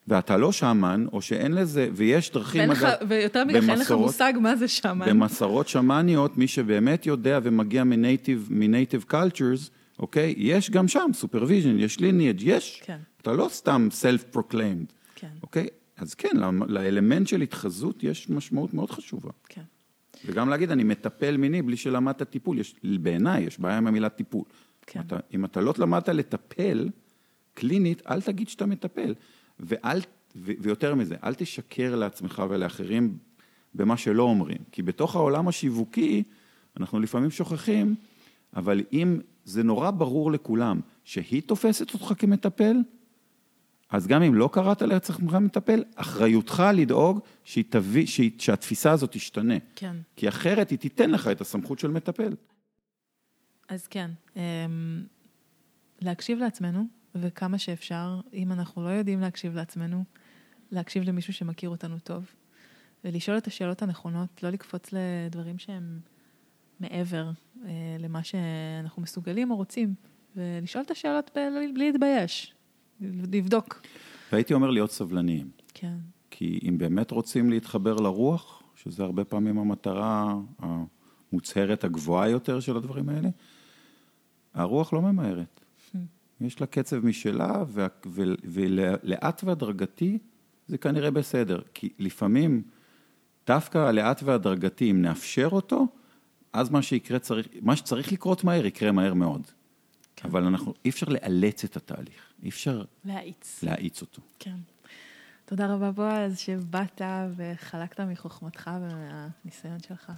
ואתה לא שאמאן, או שאין לזה, ויש דרכים, אגב, ויותר מכך, אין לך מושג מה זה שאמאן. במסורות שאמאניות, מי שבאמת יודע ומגיע מ native, מ native cultures, אוקיי? יש גם שם supervision, יש lineage, יש. כן. אתה לא סתם self proclaimed. כן. אוקיי? אז כן, לאלמנט של התחזות יש משמעות מאוד חשובה. כן. וגם להגיד, אני מטפל מיני בלי שלמדת טיפול. יש, בעיניי, יש בעיה עם המילה טיפול. כן. אתה, אם אתה לא למדת לטפל קלינית, אל תגיד שאתה מטפל. ואל, ו, ויותר מזה, אל תשקר לעצמך ולאחרים במה שלא אומרים. כי בתוך העולם השיווקי, אנחנו לפעמים שוכחים, אבל אם זה נורא ברור לכולם שהיא תופסת אותך כמטפל, אז גם אם לא קראת לעצמך מטפל, אחריותך לדאוג שהיא תביא, שהיא, שהתפיסה הזאת תשתנה. כן. כי אחרת היא תיתן לך את הסמכות של מטפל. אז כן, אמ, להקשיב לעצמנו, וכמה שאפשר, אם אנחנו לא יודעים להקשיב לעצמנו, להקשיב למישהו שמכיר אותנו טוב, ולשאול את השאלות הנכונות, לא לקפוץ לדברים שהם מעבר אה, למה שאנחנו מסוגלים או רוצים, ולשאול את השאלות בלי להתבייש, לבדוק. והייתי אומר להיות סבלניים. כן. כי אם באמת רוצים להתחבר לרוח, שזה הרבה פעמים המטרה המוצהרת הגבוהה יותר של הדברים האלה, הרוח לא ממהרת. Hmm. יש לה קצב משלה, ולאט והדרגתי זה כנראה בסדר. כי לפעמים, דווקא הלאט והדרגתי, אם נאפשר אותו, אז מה שיקרה צריך, מה שצריך לקרות מהר, יקרה מהר מאוד. כן. אבל אנחנו, אי אפשר לאלץ את התהליך, אי אפשר... להאיץ. להאיץ אותו. כן. תודה רבה, בועז, שבאת וחלקת מחוכמתך ומהניסיון שלך.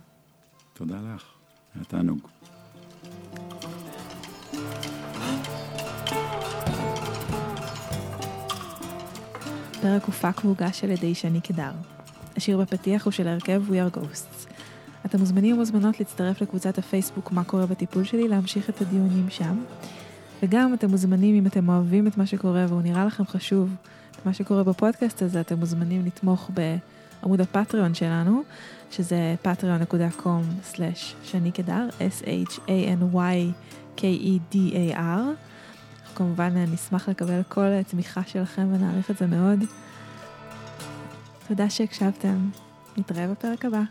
תודה לך, היה תענוג. פרק הופק והוגש על ידי שני קדר. השיר בפתיח הוא של הרכב We are Ghosts. אתם מוזמנים ומוזמנות להצטרף לקבוצת הפייסבוק מה קורה בטיפול שלי, להמשיך את הדיונים שם. וגם אתם מוזמנים, אם אתם אוהבים את מה שקורה והוא נראה לכם חשוב, את מה שקורה בפודקאסט הזה, אתם מוזמנים לתמוך בעמוד הפטריון שלנו, שזה patreon.com/שני קדר, S-H-A-N-Y-K-E-D-A-R. כמובן נשמח לקבל כל תמיכה שלכם ונעריך את זה מאוד. תודה שהקשבתם, נתראה בפרק הבא.